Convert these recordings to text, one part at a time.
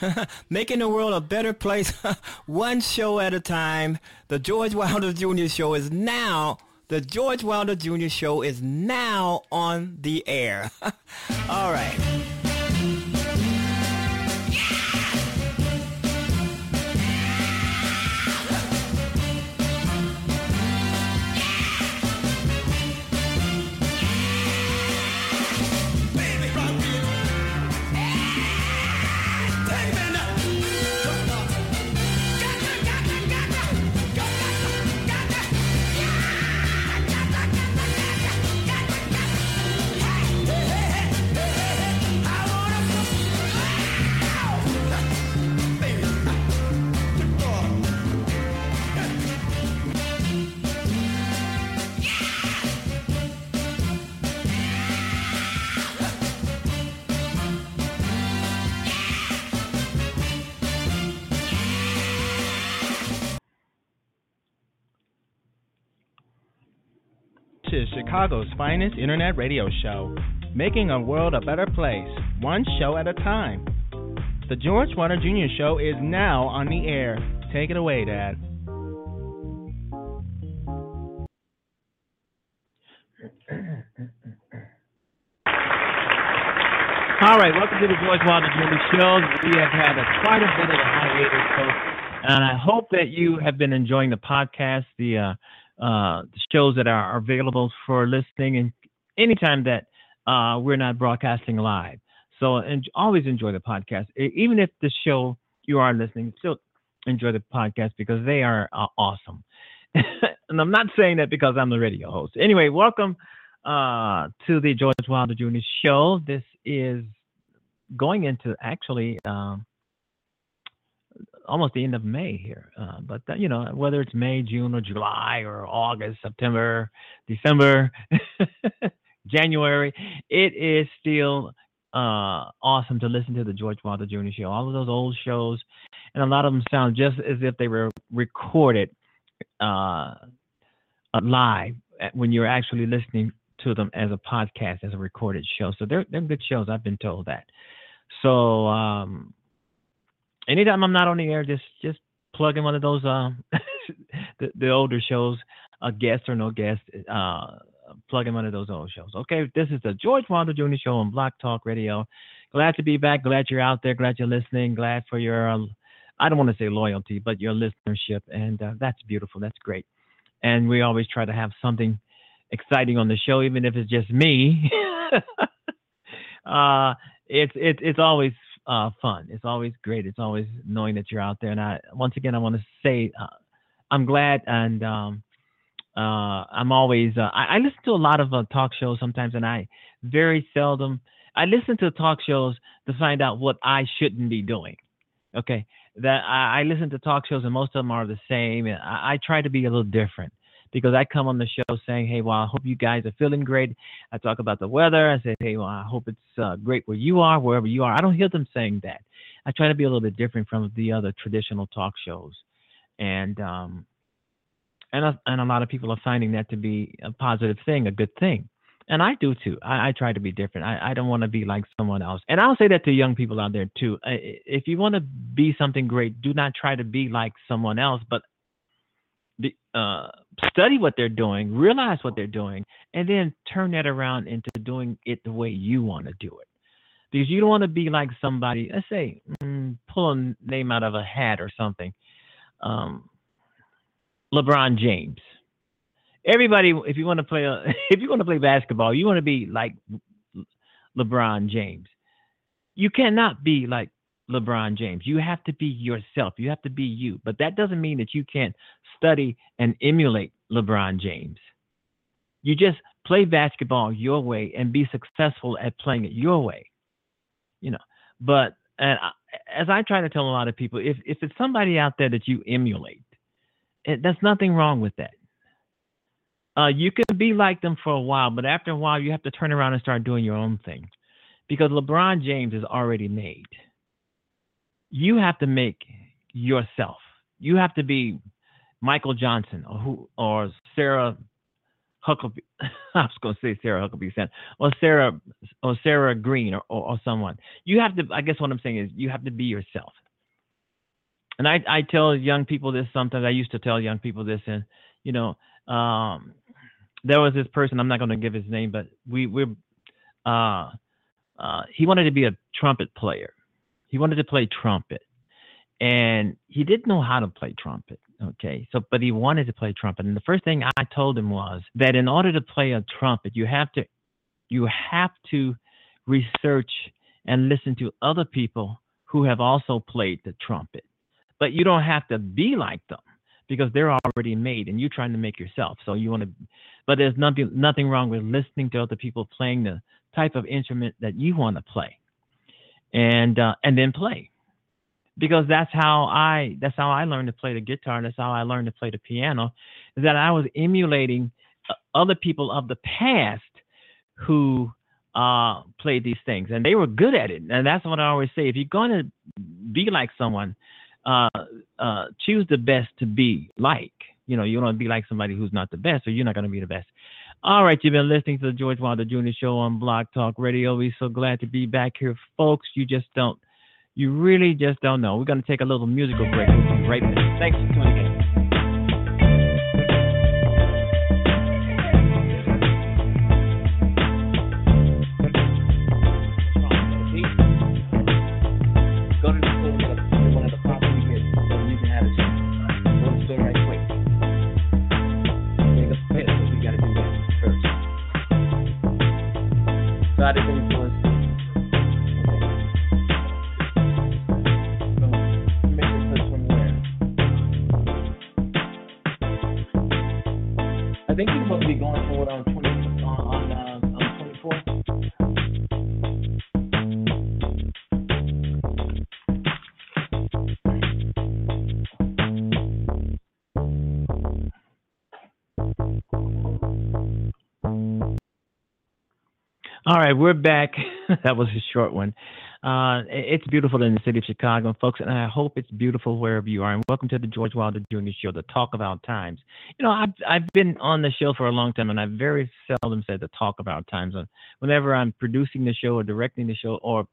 making the world a better place, one show at a time. The George Wilder Jr. Show is now. The George Wilder Jr. Show is now on the air. All right. Chicago's finest internet radio show, making a world a better place, one show at a time. The George Wilder Jr. Show is now on the air. Take it away, Dad. All right, welcome to the George Wilder Jr. Show. We have had a, quite a bit of a hiatus, folks, and I hope that you have been enjoying the podcast. The uh, uh, shows that are available for listening and anytime that uh, we're not broadcasting live. So and always enjoy the podcast, even if the show you are listening, still enjoy the podcast because they are uh, awesome. and I'm not saying that because I'm the radio host. Anyway, welcome uh, to the George Wilder Jr. Show. This is going into actually um, almost the end of May here. Uh, but uh, you know, whether it's May, June, or July, or August, September, December, January, it is still uh, awesome to listen to the George Wilder Jr. show. All of those old shows, and a lot of them sound just as if they were recorded uh, live when you're actually listening to them as a podcast, as a recorded show. So they're they're good shows. I've been told that. So um, anytime I'm not on the air, just just plug in one of those um the, the older shows, a guest or no guest, uh plug in one of those old shows. Okay, this is the George Wilder Jr. Show on Blog Talk Radio. Glad to be back. Glad you're out there. Glad you're listening. Glad for your, uh, I don't want to say loyalty, but your listenership, and uh, that's beautiful. That's great. And we always try to have something exciting on the show, even if it's just me. uh, it's it's it's always uh, fun. It's always great. It's always knowing that you're out there. And I, once again, I want to say, uh, I'm glad and um, uh, I'm always, uh, I, I, listen to a lot of uh, talk shows sometimes, and I very seldom, I listen to talk shows to find out what I shouldn't be doing. Okay. That I, I listen to talk shows, and most of them are the same. And I, I try to be a little different because I come on the show saying, hey, well, I hope you guys are feeling great. I talk about the weather. I say, hey, well, I hope it's uh, great where you are, wherever you are. I don't hear them saying that. I try to be a little bit different from the other traditional talk shows. And, um, and, a, and a lot of people are finding that to be a positive thing, a good thing. And I do too. I, I try to be different. I, I don't want to be like someone else. And I'll say that to young people out there too. If you want to be something great, do not try to be like someone else, but uh, study what they're doing, realize what they're doing, and then turn that around into doing it the way you want to do it. Because you don't want to be like somebody, let's say, mm, pull a name out of a hat or something. Um, LeBron James. Everybody, if you want to play, a, if you want to play basketball, you want to be like LeBron James. You cannot be like LeBron James. You have to be yourself. You have to be you. But that doesn't mean that you can't study and emulate LeBron James. You just play basketball your way and be successful at playing it your way. You know, but and I, as I try to tell a lot of people, if if it's somebody out there that you emulate, it, there's nothing wrong with that. Uh, you can be like them for a while, but after a while, you have to turn around and start doing your own thing, because LeBron James is already made you have to make yourself. You have to be Michael Johnson or who or Sarah Huckabee. I was going to say Sarah Huckabee Sanders or Sarah or Sarah Green or, or, or someone. You have to. I guess what I'm saying is you have to be yourself. And I I tell young people this sometimes. I used to tell young people this, and you know, um, there was this person. I'm not going to give his name, but we we're uh, uh, he wanted to be a trumpet player. He wanted to play trumpet, and he didn't know how to play trumpet. Okay, so but he wanted to play trumpet, and the first thing I told him was that in order to play a trumpet, you have to you have to research and listen to other people who have also played the trumpet, but you don't have to be like them because they're already made, and you're trying to make yourself. So you want to, but there's nothing nothing wrong with listening to other people playing the type of instrument that you want to play, and uh, and then play because that's how I that's how I learned to play the guitar. That's how I learned to play the piano. Is that I was emulating uh, other people of the past who uh, played these things, and they were good at it. And that's what I always say: if you're going to be like someone, uh, uh, choose the best to be like. You know, you don't be like somebody who's not the best, or you're not going to be the best. All right, you've been listening to the George Wilder Jr. Show on Blog Talk Radio. We're so glad to be back here, folks. You just don't you really just don't know. We're going to take a little musical break. We'll be right back. Thanks for tuning in. Right, we're back. that was a short one. Uh, it's beautiful in the city of Chicago, folks, and I hope it's beautiful wherever you are. And welcome to the George Wilder Jr. Show, the talk about times. You know, I've I've been on the show for a long time, and I very seldom said the talk about times. On whenever I'm producing the show or directing the show or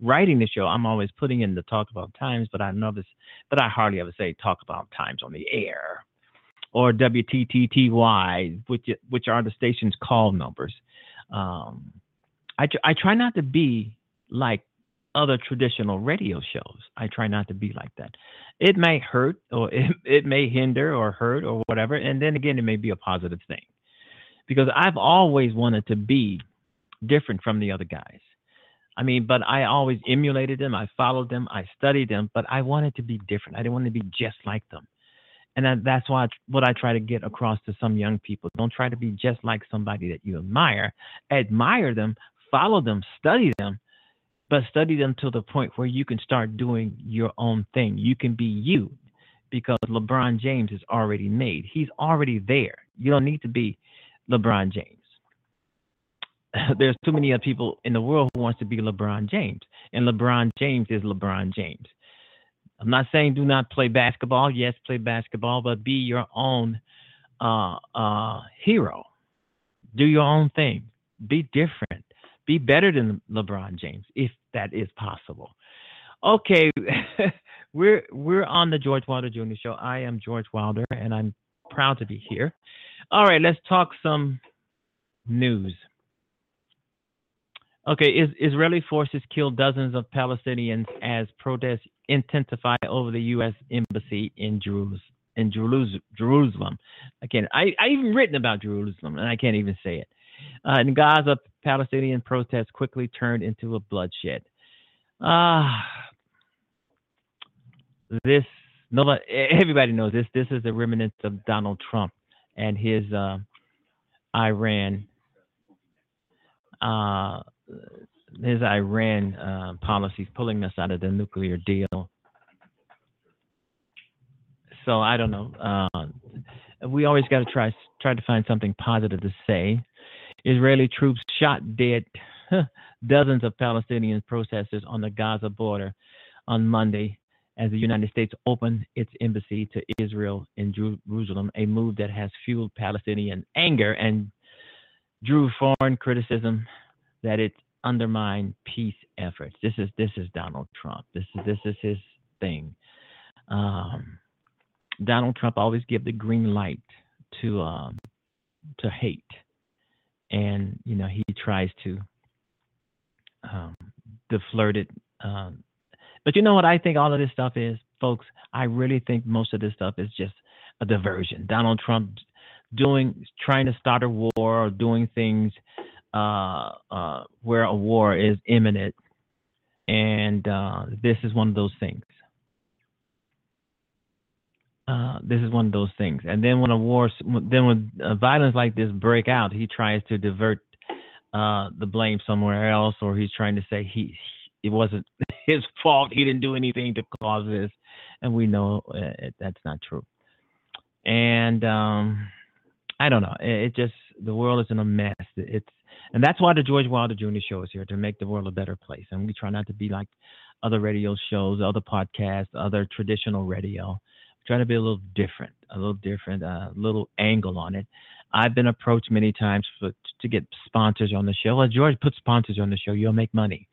writing the show, I'm always putting in the talk about times, but I know this, but I hardly ever say talk about times on the air or WTTTY, which which are the station's call numbers. Um, I, I try not to be like other traditional radio shows. I try not to be like that. It may hurt or it, it may hinder or hurt or whatever. And then again, it may be a positive thing because I've always wanted to be different from the other guys. I mean, but I always emulated them. I followed them. I studied them, but I wanted to be different. I didn't want to be just like them. And that's why I, what I try to get across to some young people. Don't try to be just like somebody that you admire. Admire them, follow them, study them, but study them to the point where you can start doing your own thing. You can be you because LeBron James is already made. He's already there. You don't need to be LeBron James. There's too many other people in the world who wants to be LeBron James, and LeBron James is LeBron James. I'm not saying do not play basketball. Yes, play basketball, but be your own uh, uh, hero. Do your own thing. Be different be better than LeBron James if that is possible. Okay, we're we're on the George Wilder Jr. show. I am George Wilder, and I'm proud to be here. All right, let's talk some news. Okay, is, Israeli forces killed dozens of Palestinians as protests intensify over the U.S. embassy in Jerusalem. In Jerusalem, again, I I even written about Jerusalem, and I can't even say it. Uh, in Gaza, Palestinian protests quickly turned into a bloodshed. Ah, uh, this nobody, everybody knows this. This is a remnant of Donald Trump and his uh, Iran, uh, his Iran uh, policies, pulling us out of the nuclear deal. So I don't know. Uh, we always got to try try to find something positive to say. Israeli troops shot dead dozens of Palestinian protesters on the Gaza border on Monday as the United States opened its embassy to Israel in Jerusalem, a move that has fueled Palestinian anger and drew foreign criticism that it undermined peace efforts. This is this is Donald Trump. This is this is his thing. Um, Donald Trump always give the green light to um, to hate, and you know he tries to um, it. Um, but you know what I think all of this stuff is, folks. I really think most of this stuff is just a diversion. Donald Trump doing trying to start a war or doing things uh, uh, where a war is imminent, and uh, this is one of those things. Uh, this is one of those things. And then when a war, then when uh, violence like this break out, he tries to divert uh, the blame somewhere else, or he's trying to say he it wasn't his fault. He didn't do anything to cause this, and we know it, that's not true. And um, I don't know. It, it, just the world is in a mess. It's and that's why the George Wilder Jr. Show is here to make the world a better place. And we try not to be like other radio shows, other podcasts, other traditional radio. We try to be a little different, a little different, a uh, little angle on it. I've been approached many times for, to get sponsors on the show. Well, George, put sponsors on the show. You'll make money.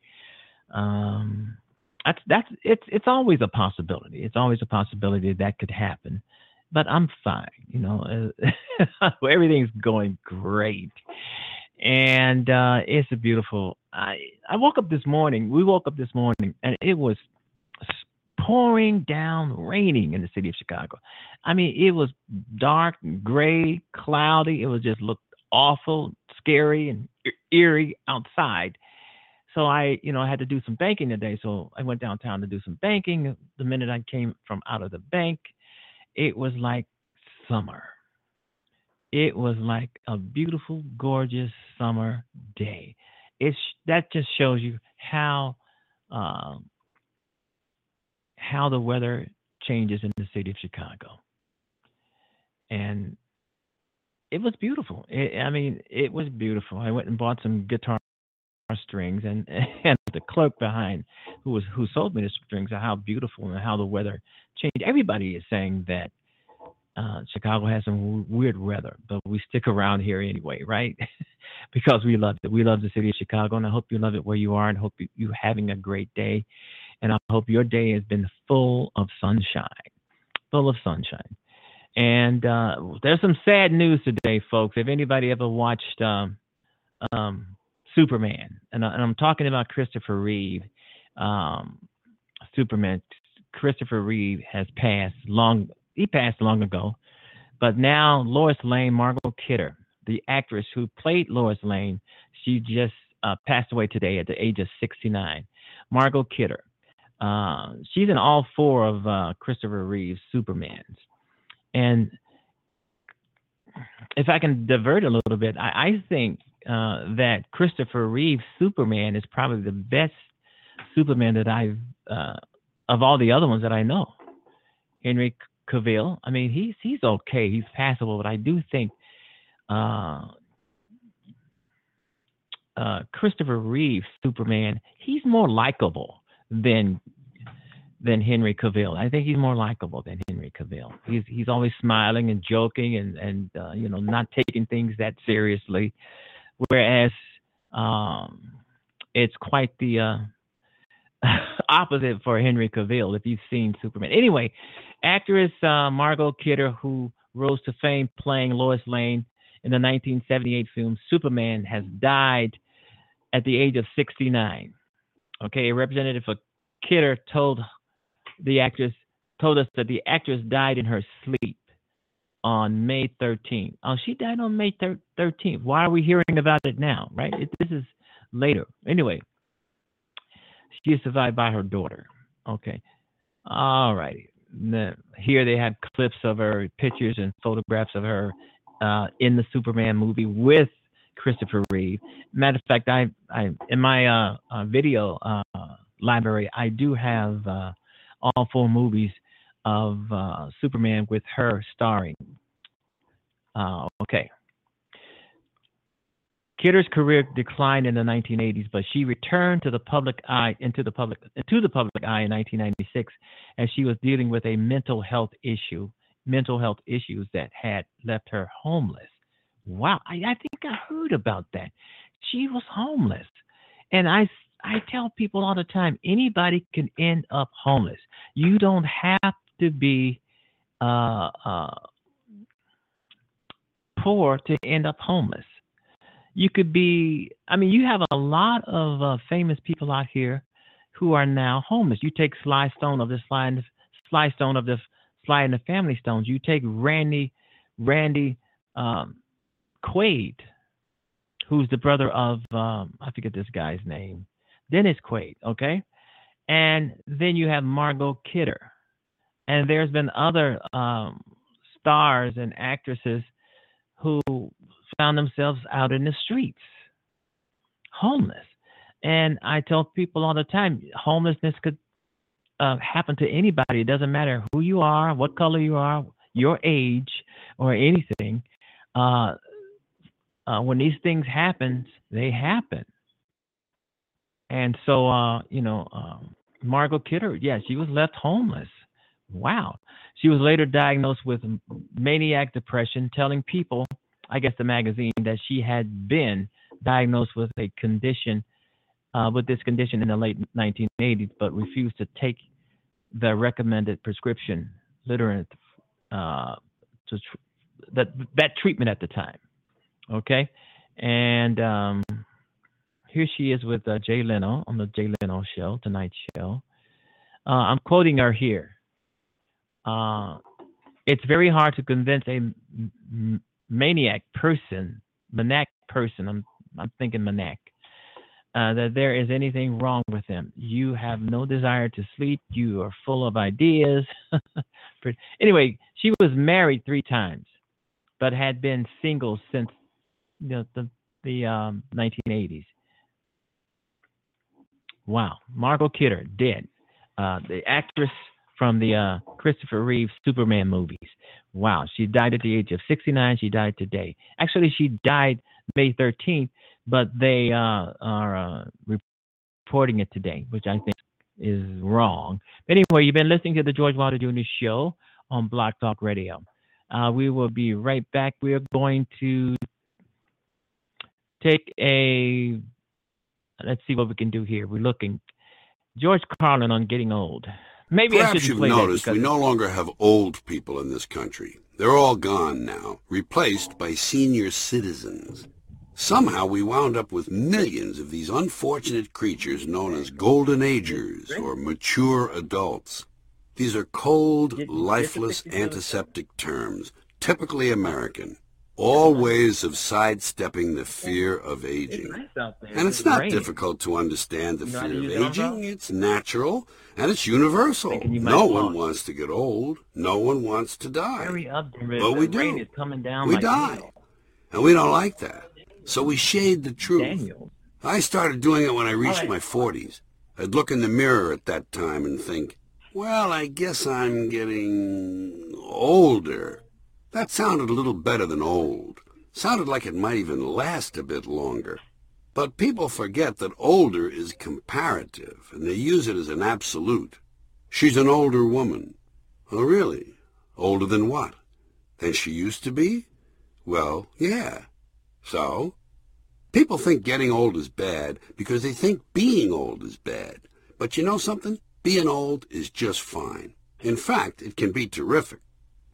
Um, that's that's it's it's always a possibility. It's always a possibility that could happen. But I'm fine. You know, everything's going great and uh, it's a beautiful. I I woke up this morning. We woke up this morning, and it was pouring down, raining in the city of Chicago. I mean, it was dark, gray, cloudy. It was just looked awful, scary, and eerie outside. So I, you know, I had to do some banking today. So I went downtown to do some banking. The minute I came from out of the bank, it was like summer it was like a beautiful, gorgeous summer day. It's that just shows you how um, how the weather changes in the city of Chicago, and it was beautiful. It, I mean, it was beautiful. I went and bought some guitar strings, and and the clerk behind who was who sold me the strings, how beautiful and how the weather changed. Everybody is saying that uh, Chicago has some weird weather, but we stick around here anyway, right? because we love it. We love the city of Chicago, and I hope you love it where you are, and hope you, you're having a great day. And I hope your day has been full of sunshine, full of sunshine. And uh, there's some sad news today, folks. If anybody ever watched um, um, Superman, and, I, am talking about Christopher Reeve, um, Superman. Christopher Reeve has passed long he passed long ago. But now Lois Lane, Margot Kidder, the actress who played Lois Lane, she just uh, passed away today at the age of 69. Margot Kidder. Uh, she's in all four of uh, Christopher Reeve's Supermans. And if I can divert a little bit, I, I think uh, that Christopher Reeve's Superman is probably the best Superman that I've, uh, of all the other ones that I know. Henry Cavill. I mean, he's he's okay. He's passable, but I do think uh, uh, Christopher Reeve's Superman. He's more likable than than Henry Cavill. I think he's more likable than Henry Cavill. He's he's always smiling and joking and and uh, you know not taking things that seriously, whereas um, it's quite the uh, opposite for Henry Cavill if you've seen Superman. Anyway, actress uh, Margot Kidder, who rose to fame playing Lois Lane in the 1978 film Superman, has died at the age of 69. Okay, a representative for Kidder told the actress told us that the actress died in her sleep on May 13th. Oh, she died on May 13th. Why are we hearing about it now? Right? It, this is later. Anyway, she is survived by her daughter. Okay. All righty. Here they had clips of her, pictures and photographs of her uh, in the Superman movie with Christopher Reeve. Matter of fact, I, I in my uh, uh, video uh, library, I do have uh, all four movies of uh, Superman with her starring. okay. Kidder's career declined in the 1980s, but she returned to the public eye into the public into the public eye in 1996 as she was dealing with a mental health issue, mental health issues that had left her homeless. Wow, I, I think I heard about that. She was homeless, and I I tell people all the time, anybody can end up homeless. You don't have to be uh, uh, poor to end up homeless. You could be, I mean, you have a lot of uh, famous people out here who are now homeless. You take Sly Stone of the Sly, Sly Stone of the Sly and the Family Stones. You take Randy, Randy um, Quaid, who's the brother of, um, I forget this guy's name, Dennis Quaid, okay? And then you have Margot Kidder. And there's been other um, stars and actresses who found themselves out in the streets, homeless. And I tell people all the time, homelessness could uh, happen to anybody. It doesn't matter who you are, what color you are, your age, or anything. Uh, uh, when these things happen, they happen. And so, uh, you know, um, Margot Kidder, yeah, she was left homeless. Wow. She was later diagnosed with maniac depression, telling people I guess, the magazine that she had been diagnosed with a condition, uh, with this condition in the late 1980s, but refused to take the recommended prescription Literant uh, to tr- that that treatment at the time. Okay, and um, here she is with uh, Jay Leno on the Jay Leno show, Tonight Show. Uh, I'm quoting her here. Uh, it's very hard to convince a m- maniac person, maniac person, I'm, I'm thinking maniac, uh, that there is anything wrong with them. You have no desire to sleep. You are full of ideas. anyway, she was married three times, but had been single since you know, the, the um, 1980s. Wow. Margot Kidder, dead. Uh, the actress from the uh, Christopher Reeve Superman movies. Wow, she died at the age of 69. She died today. Actually, she died May 13th, but they uh, are uh, reporting it today, which I think is wrong. But anyway, you've been listening to the George Wilder Jr. Show on Blog Talk Radio. Uh, we will be right back. We are going to take a let's see what we can do here. We're looking George Carlin on getting old. Maybe Perhaps you've noticed we no longer have old people in this country. They're all gone now, replaced by senior citizens. Somehow we wound up with millions of these unfortunate creatures known as golden agers or mature adults. These are cold, lifeless, antiseptic terms, typically American all ways of sidestepping the fear of aging. And it's not difficult to understand the fear of aging. It's natural and it's universal. No one wants to get old. No one wants to die. But we do. We die. And we don't like that. So we shade the truth. I started doing it when I reached my 40s. I'd look in the mirror at that time and think, well, I guess I'm getting older. That sounded a little better than old. Sounded like it might even last a bit longer. But people forget that older is comparative, and they use it as an absolute. She's an older woman. Oh, really? Older than what? Than she used to be? Well, yeah. So? People think getting old is bad because they think being old is bad. But you know something? Being old is just fine. In fact, it can be terrific.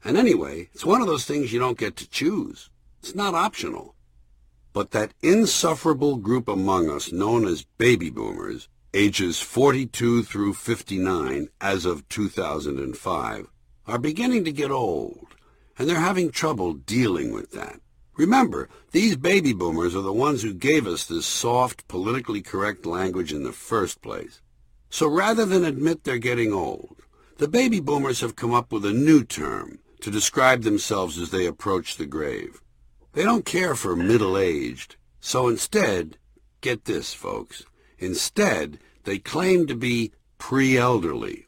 And anyway, it's one of those things you don't get to choose. It's not optional. But that insufferable group among us known as baby boomers, ages 42 through 59 as of 2005, are beginning to get old, and they're having trouble dealing with that. Remember, these baby boomers are the ones who gave us this soft, politically correct language in the first place. So rather than admit they're getting old, the baby boomers have come up with a new term, to describe themselves as they approach the grave. They don't care for middle-aged, so instead, get this, folks, instead they claim to be pre-elderly.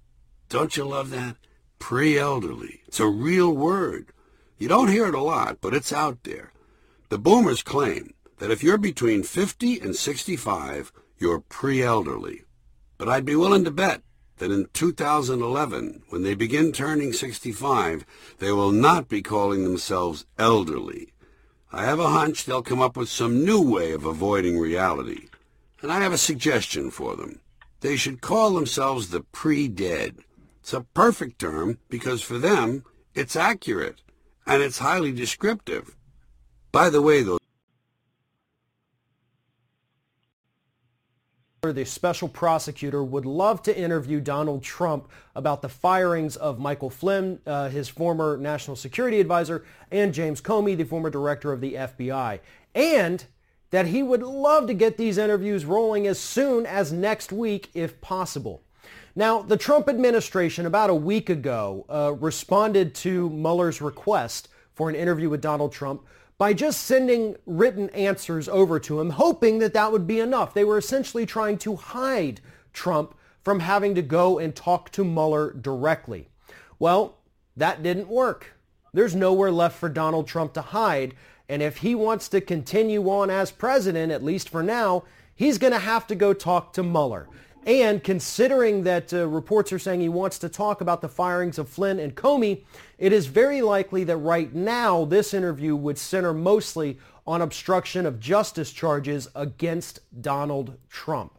Don't you love that? Pre-elderly. It's a real word. You don't hear it a lot, but it's out there. The boomers claim that if you're between 50 and 65, you're pre-elderly. But I'd be willing to bet that in 2011, when they begin turning 65, they will not be calling themselves elderly. I have a hunch they'll come up with some new way of avoiding reality. And I have a suggestion for them. They should call themselves the pre-dead. It's a perfect term because for them, it's accurate and it's highly descriptive. By the way, though, the special prosecutor would love to interview Donald Trump about the firings of Michael Flynn, uh, his former national security advisor, and James Comey, the former director of the FBI. And that he would love to get these interviews rolling as soon as next week if possible. Now, the Trump administration about a week ago uh, responded to Mueller's request for an interview with Donald Trump by just sending written answers over to him, hoping that that would be enough. They were essentially trying to hide Trump from having to go and talk to Mueller directly. Well, that didn't work. There's nowhere left for Donald Trump to hide. And if he wants to continue on as president, at least for now, he's going to have to go talk to Mueller. And considering that uh, reports are saying he wants to talk about the firings of Flynn and Comey, it is very likely that right now this interview would center mostly on obstruction of justice charges against Donald Trump.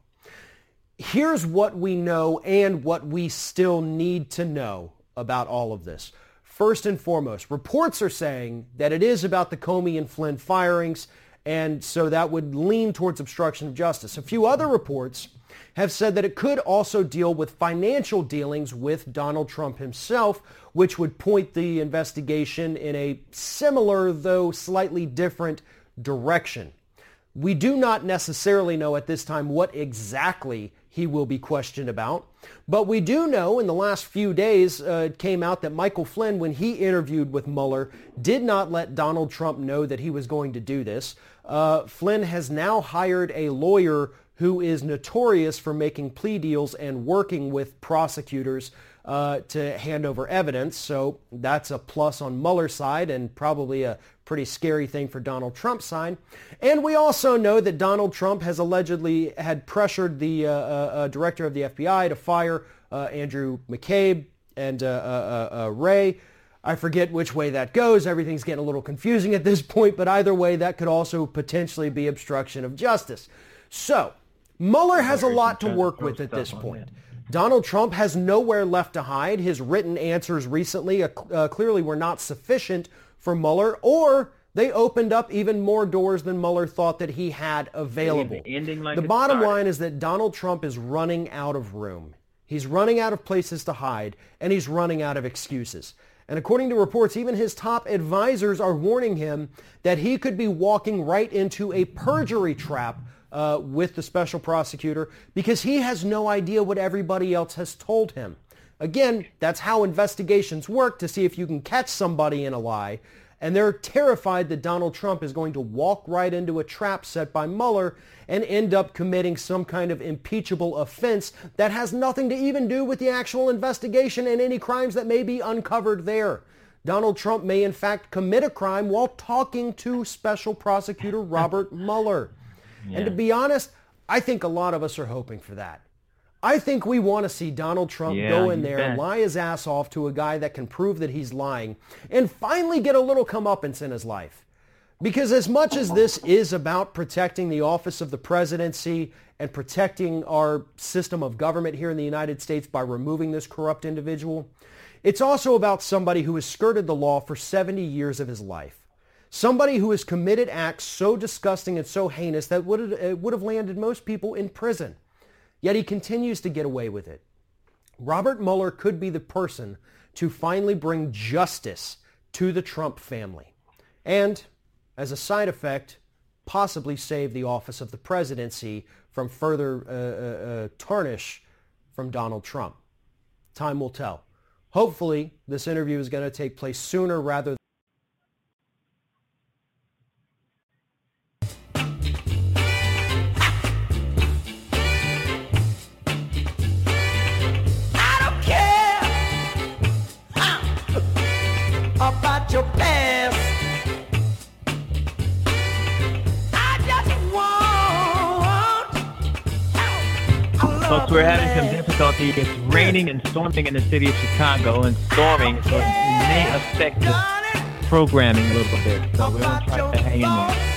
Here's what we know and what we still need to know about all of this. First and foremost, reports are saying that it is about the Comey and Flynn firings, and so that would lean towards obstruction of justice. A few other reports have said that it could also deal with financial dealings with Donald Trump himself, which would point the investigation in a similar, though slightly different direction. We do not necessarily know at this time what exactly he will be questioned about. But we do know in the last few days uh, it came out that Michael Flynn, when he interviewed with Mueller, did not let Donald Trump know that he was going to do this. Uh, Flynn has now hired a lawyer who is notorious for making plea deals and working with prosecutors uh, to hand over evidence. So that's a plus on Mueller's side and probably a pretty scary thing for Donald Trump's side. And we also know that Donald Trump has allegedly had pressured the uh, uh, uh director of the FBI to fire uh, Andrew McCabe and uh, Wray. I forget which way that goes. Everything's getting a little confusing at this point, but either way, that could also potentially be obstruction of justice. So Mueller has a lot to work with at this point. Donald Trump has nowhere left to hide. His written answers recently uh, uh, clearly were not sufficient for Mueller, or they opened up even more doors than Mueller thought that he had available. Like the bottom started. line is that Donald Trump is running out of room. He's running out of places to hide, and he's running out of excuses. And according to reports, even his top advisors are warning him that he could be walking right into a perjury trap uh, with the special prosecutor because he has no idea what everybody else has told him. Again, that's how investigations work to see if you can catch somebody in a lie. And they're terrified that Donald Trump is going to walk right into a trap set by Mueller and end up committing some kind of impeachable offense that has nothing to even do with the actual investigation and any crimes that may be uncovered there. Donald Trump may in fact commit a crime while talking to Special Prosecutor Robert Mueller. And to be honest, I think a lot of us are hoping for that. I think we want to see Donald Trump yeah, go in there, bet. lie his ass off to a guy that can prove that he's lying, and finally get a little comeuppance in his life. Because as much as this is about protecting the office of the presidency and protecting our system of government here in the United States by removing this corrupt individual, it's also about somebody who has skirted the law for 70 years of his life. Somebody who has committed acts so disgusting and so heinous that would have, would have landed most people in prison. Yet he continues to get away with it. Robert Mueller could be the person to finally bring justice to the Trump family. And, as a side effect, possibly save the office of the presidency from further uh, uh, uh tarnish from Donald Trump. Time will tell. Hopefully, this interview is going to take place sooner rather we're having some difficulty. It's raining and storming in the city of Chicago and storming, so it may affect the programming a little bit. So we're going to try to hang in there.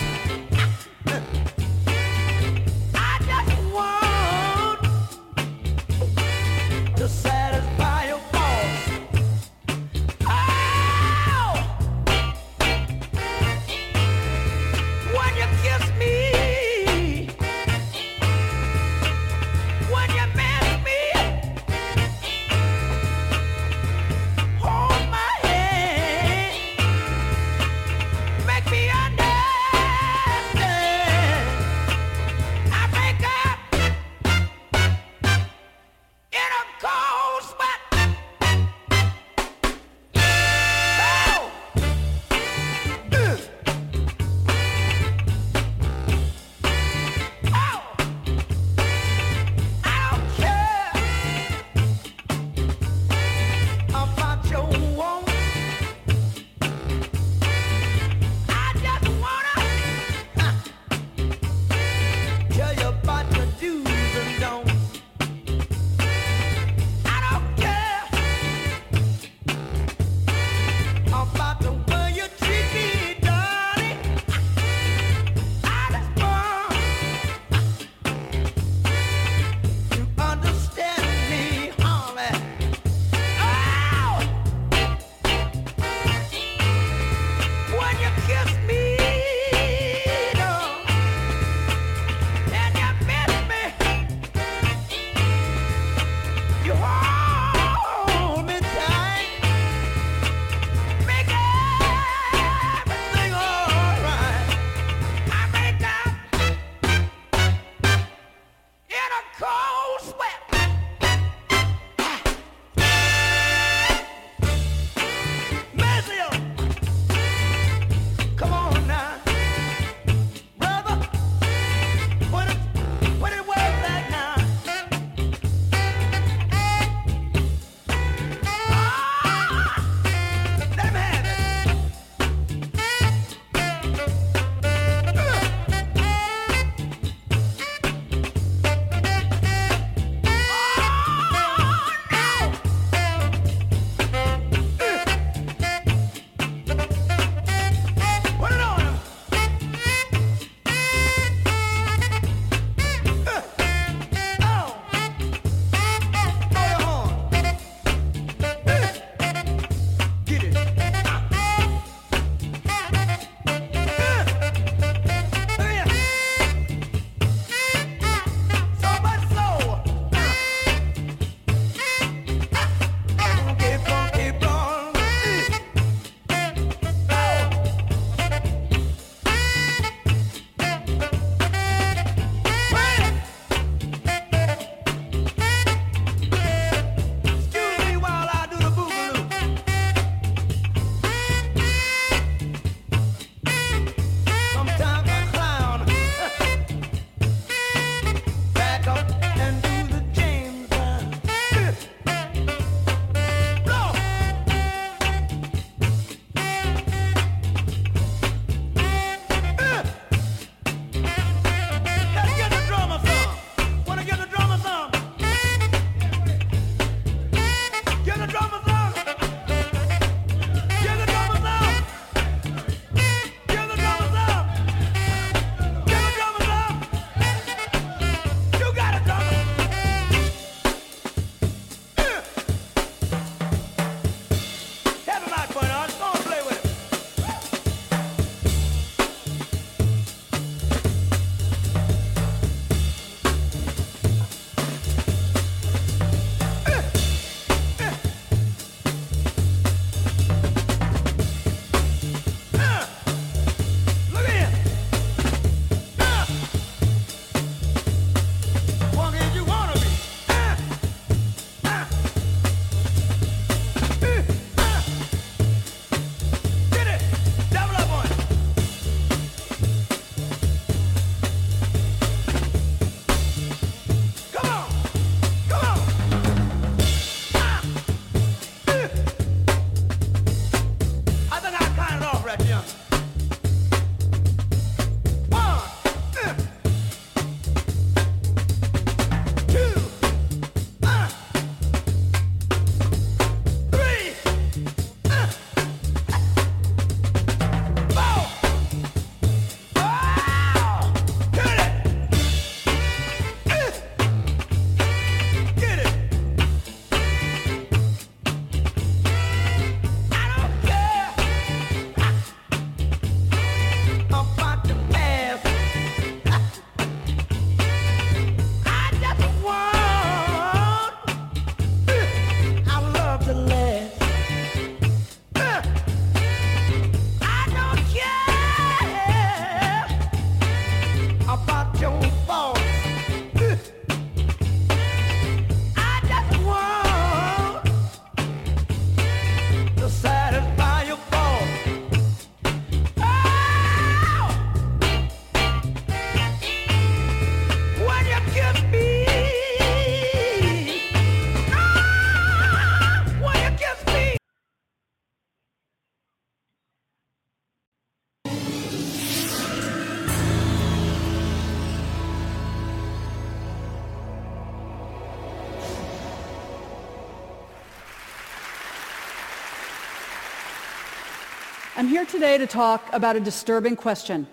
Here today to talk about a disturbing question,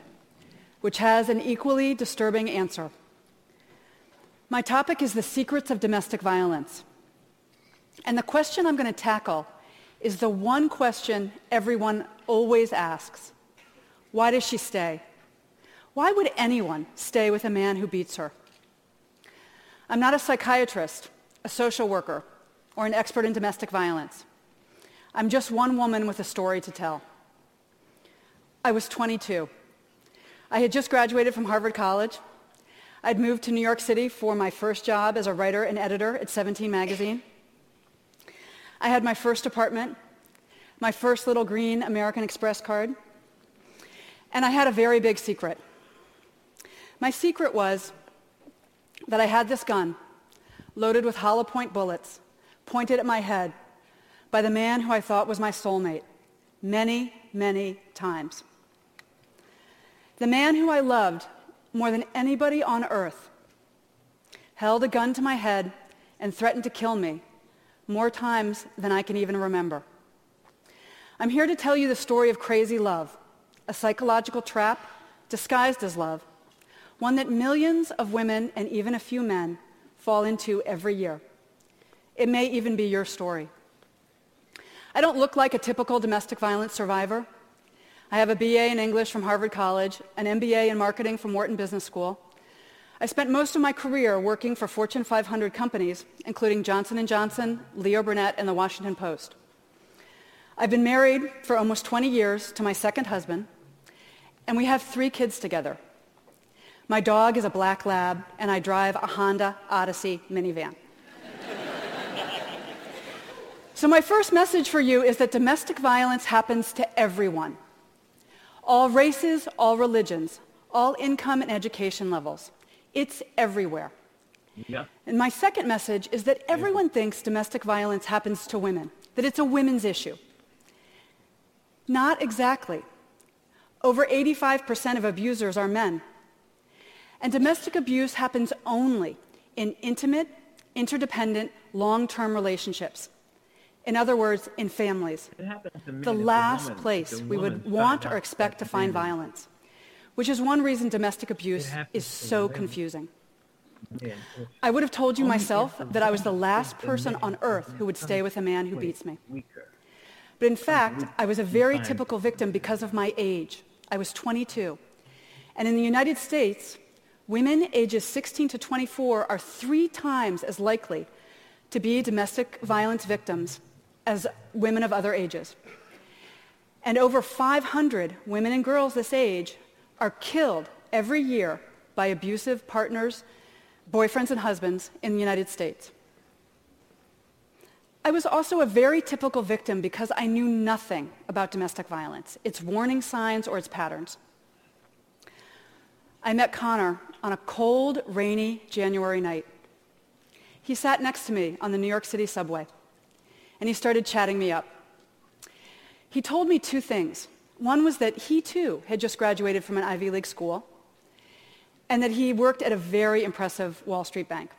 which has an equally disturbing answer. My topic is the secrets of domestic violence. And the question I'm going to tackle is the one question everyone always asks. Why does she stay? Why would anyone stay with a man who beats her? I'm not a psychiatrist, a social worker, or an expert in domestic violence. I'm just one woman with a story to tell. I was 22. I had just graduated from Harvard College. I'd moved to New York City for my first job as a writer and editor at 17 Magazine. I had my first apartment, my first little green American Express card, and I had a very big secret. My secret was that I had this gun loaded with hollow point bullets pointed at my head by the man who I thought was my soulmate many, many times. The man who I loved more than anybody on earth held a gun to my head and threatened to kill me more times than I can even remember. I'm here to tell you the story of crazy love, a psychological trap disguised as love, one that millions of women and even a few men fall into every year. It may even be your story. I don't look like a typical domestic violence survivor. I have a BA in English from Harvard College, an MBA in marketing from Wharton Business School. I spent most of my career working for Fortune 500 companies, including Johnson & Johnson, Leo Burnett, and the Washington Post. I've been married for almost 20 years to my second husband, and we have three kids together. My dog is a black lab, and I drive a Honda Odyssey minivan. so my first message for you is that domestic violence happens to everyone all races, all religions, all income and education levels. It's everywhere. Yeah. And my second message is that everyone thinks domestic violence happens to women, that it's a women's issue. Not exactly. Over 85% of abusers are men. And domestic abuse happens only in intimate, interdependent, long-term relationships. In other words, in families. The last place we would want or expect to find violence, which is one reason domestic abuse is so confusing. I would have told you myself that I was the last person on earth who would stay with a man who beats me. But in fact, I was a very typical victim because of my age. I was 22. And in the United States, women ages 16 to 24 are three times as likely to be domestic violence victims as women of other ages. And over 500 women and girls this age are killed every year by abusive partners, boyfriends and husbands in the United States. I was also a very typical victim because I knew nothing about domestic violence, its warning signs or its patterns. I met Connor on a cold, rainy January night. He sat next to me on the New York City subway and he started chatting me up. He told me two things. One was that he too had just graduated from an Ivy League school and that he worked at a very impressive Wall Street bank.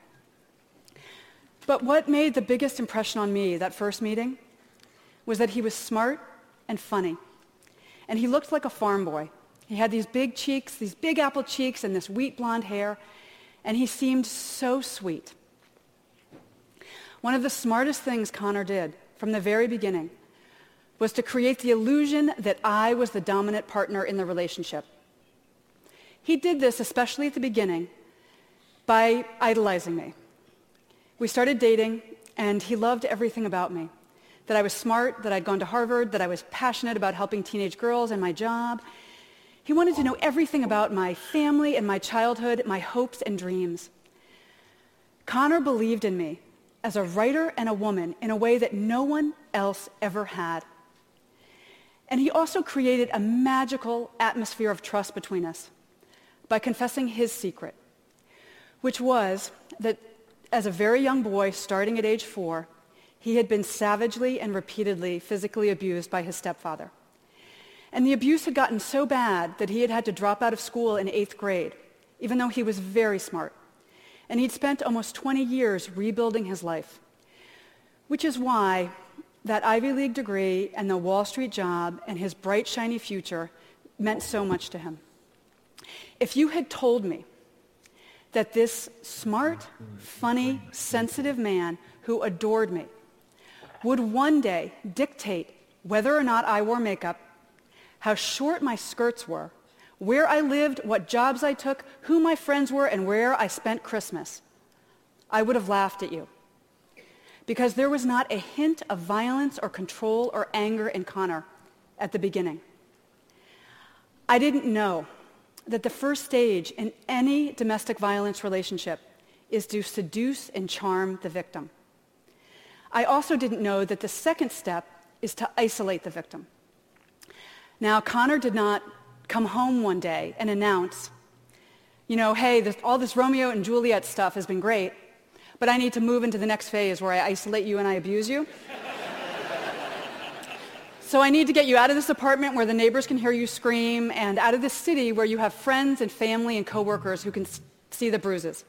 But what made the biggest impression on me that first meeting was that he was smart and funny. And he looked like a farm boy. He had these big cheeks, these big apple cheeks, and this wheat blonde hair. And he seemed so sweet. One of the smartest things Connor did from the very beginning was to create the illusion that I was the dominant partner in the relationship. He did this, especially at the beginning, by idolizing me. We started dating, and he loved everything about me. That I was smart, that I'd gone to Harvard, that I was passionate about helping teenage girls and my job. He wanted to know everything about my family and my childhood, my hopes and dreams. Connor believed in me as a writer and a woman in a way that no one else ever had. And he also created a magical atmosphere of trust between us by confessing his secret, which was that as a very young boy, starting at age four, he had been savagely and repeatedly physically abused by his stepfather. And the abuse had gotten so bad that he had had to drop out of school in eighth grade, even though he was very smart and he'd spent almost 20 years rebuilding his life. Which is why, that Ivy League degree and the Wall Street job and his bright, shiny future meant so much to him. If you had told me that this smart, funny, sensitive man who adored me would one day dictate whether or not I wore makeup, how short my skirts were, where I lived, what jobs I took, who my friends were, and where I spent Christmas, I would have laughed at you. Because there was not a hint of violence or control or anger in Connor at the beginning. I didn't know that the first stage in any domestic violence relationship is to seduce and charm the victim. I also didn't know that the second step is to isolate the victim. Now, Connor did not come home one day and announce, you know, hey, this, all this Romeo and Juliet stuff has been great, but I need to move into the next phase where I isolate you and I abuse you. so I need to get you out of this apartment where the neighbors can hear you scream and out of this city where you have friends and family and coworkers who can see the bruises.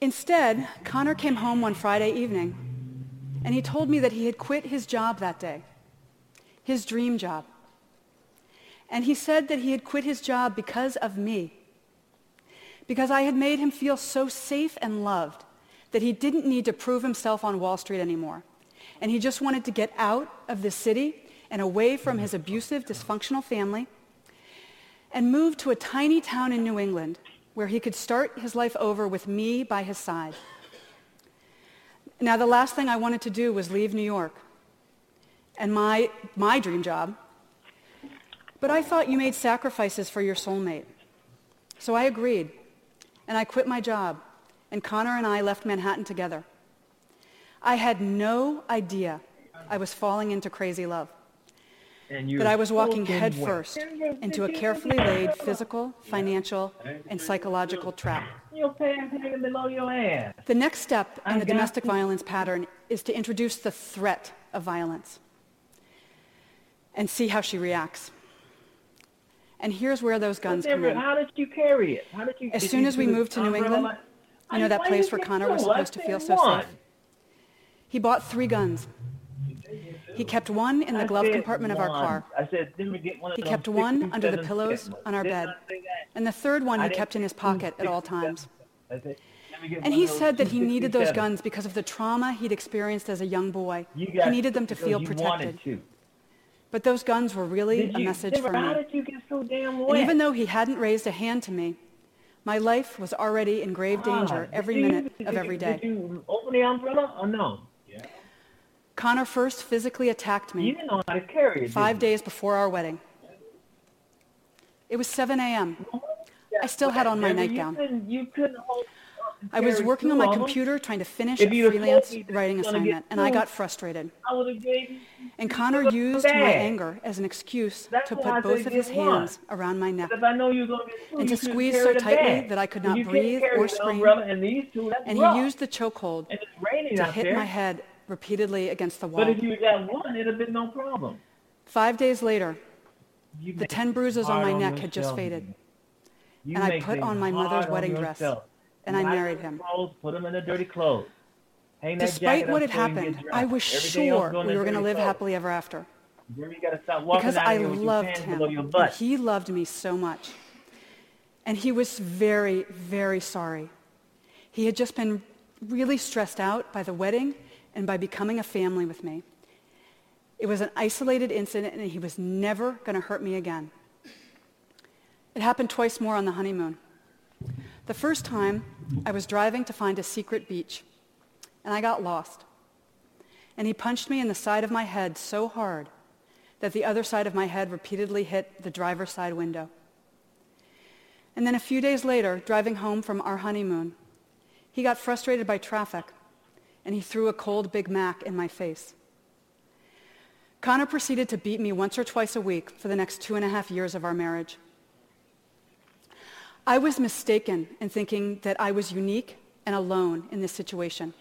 Instead, Connor came home one Friday evening and he told me that he had quit his job that day, his dream job. And he said that he had quit his job because of me, because I had made him feel so safe and loved that he didn't need to prove himself on Wall Street anymore. And he just wanted to get out of the city and away from his abusive, dysfunctional family and move to a tiny town in New England where he could start his life over with me by his side. Now, the last thing I wanted to do was leave New York and my, my dream job. But I thought you made sacrifices for your soulmate. So I agreed, and I quit my job, and Connor and I left Manhattan together. I had no idea I was falling into crazy love that I was walking headfirst into a carefully laid physical, financial, and psychological trap. The next step in the domestic violence pattern is to introduce the threat of violence and see how she reacts. And here's where those guns come in. How did you carry it? How did you? As soon as we moved to New England, you know that place where Connor was supposed to feel so safe. He bought three guns. He kept one in the glove compartment of our car. He kept one under the pillows on our bed. And the third one he kept in his pocket at all times. And he said that he needed those guns because of the trauma he'd experienced as a young boy. He needed them to feel protected. But those guns were really a message for me. How did you get so damn wet? And even though he hadn't raised a hand to me, my life was already in grave ah, danger every minute of every day. Did you open the umbrella or no? Connor first physically attacked me You didn't know how to carry it. five days before our wedding. It was 7 a.m. I still had on my nightgown. You couldn't, you couldn't hold I was working on my computer trying to finish a you'd have told freelance writing you were gonna get assignment, and I got frustrated. I would have gave. And Connor used my anger as an excuse to put both of his hands around my neck if I know you're going to get and to squeeze so tightly that I could not breathe or scream. and these two, And he used the chokehold And it's raining to hit my head repeatedly against the But wall. if you got one, it'd have been no problem. Five days later, the 10 bruises on my neck had just faded, and I put on my mother's wedding dress. And I married him. Clothes, put them in the dirty clothes. Hang Despite what had happened. I was Everything sure we were going to live clothes. happily ever after. Then you stop walking because I loved him. And he loved me so much. And he was very, very sorry. He had just been really stressed out by the wedding and by becoming a family with me. It was an isolated incident and he was never going to hurt me again. It happened twice more on the honeymoon. The first time, I was driving to find a secret beach, and I got lost. And he punched me in the side of my head so hard that the other side of my head repeatedly hit the driver's side window. And then a few days later, driving home from our honeymoon, he got frustrated by traffic, and he threw a cold Big Mac in my face. Connor proceeded to beat me once or twice a week for the next two and a half years of our marriage. I was mistaken in thinking that I was unique and alone in this situation.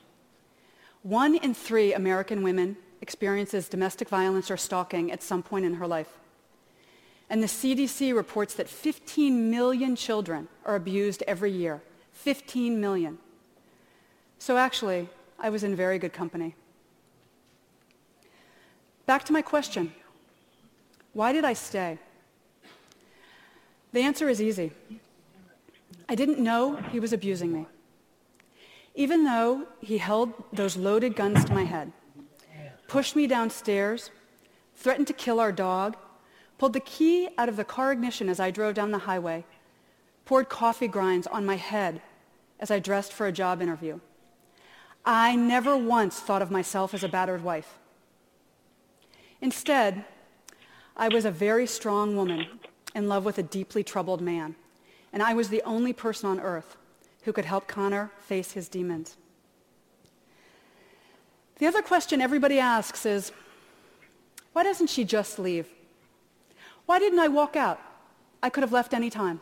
One in three American women experiences domestic violence or stalking at some point in her life. And the CDC reports that 15 million children are abused every year. 15 million. So actually, I was in very good company. Back to my question. Why did I stay? The answer is easy. I didn't know he was abusing me. Even though he held those loaded guns to my head, pushed me downstairs, threatened to kill our dog, pulled the key out of the car ignition as I drove down the highway, poured coffee grinds on my head as I dressed for a job interview. I never once thought of myself as a battered wife. Instead, I was a very strong woman in love with a deeply troubled man, and I was the only person on earth who could help Connor face his demons. The other question everybody asks is, why doesn't she just leave? Why didn't I walk out? I could have left any time.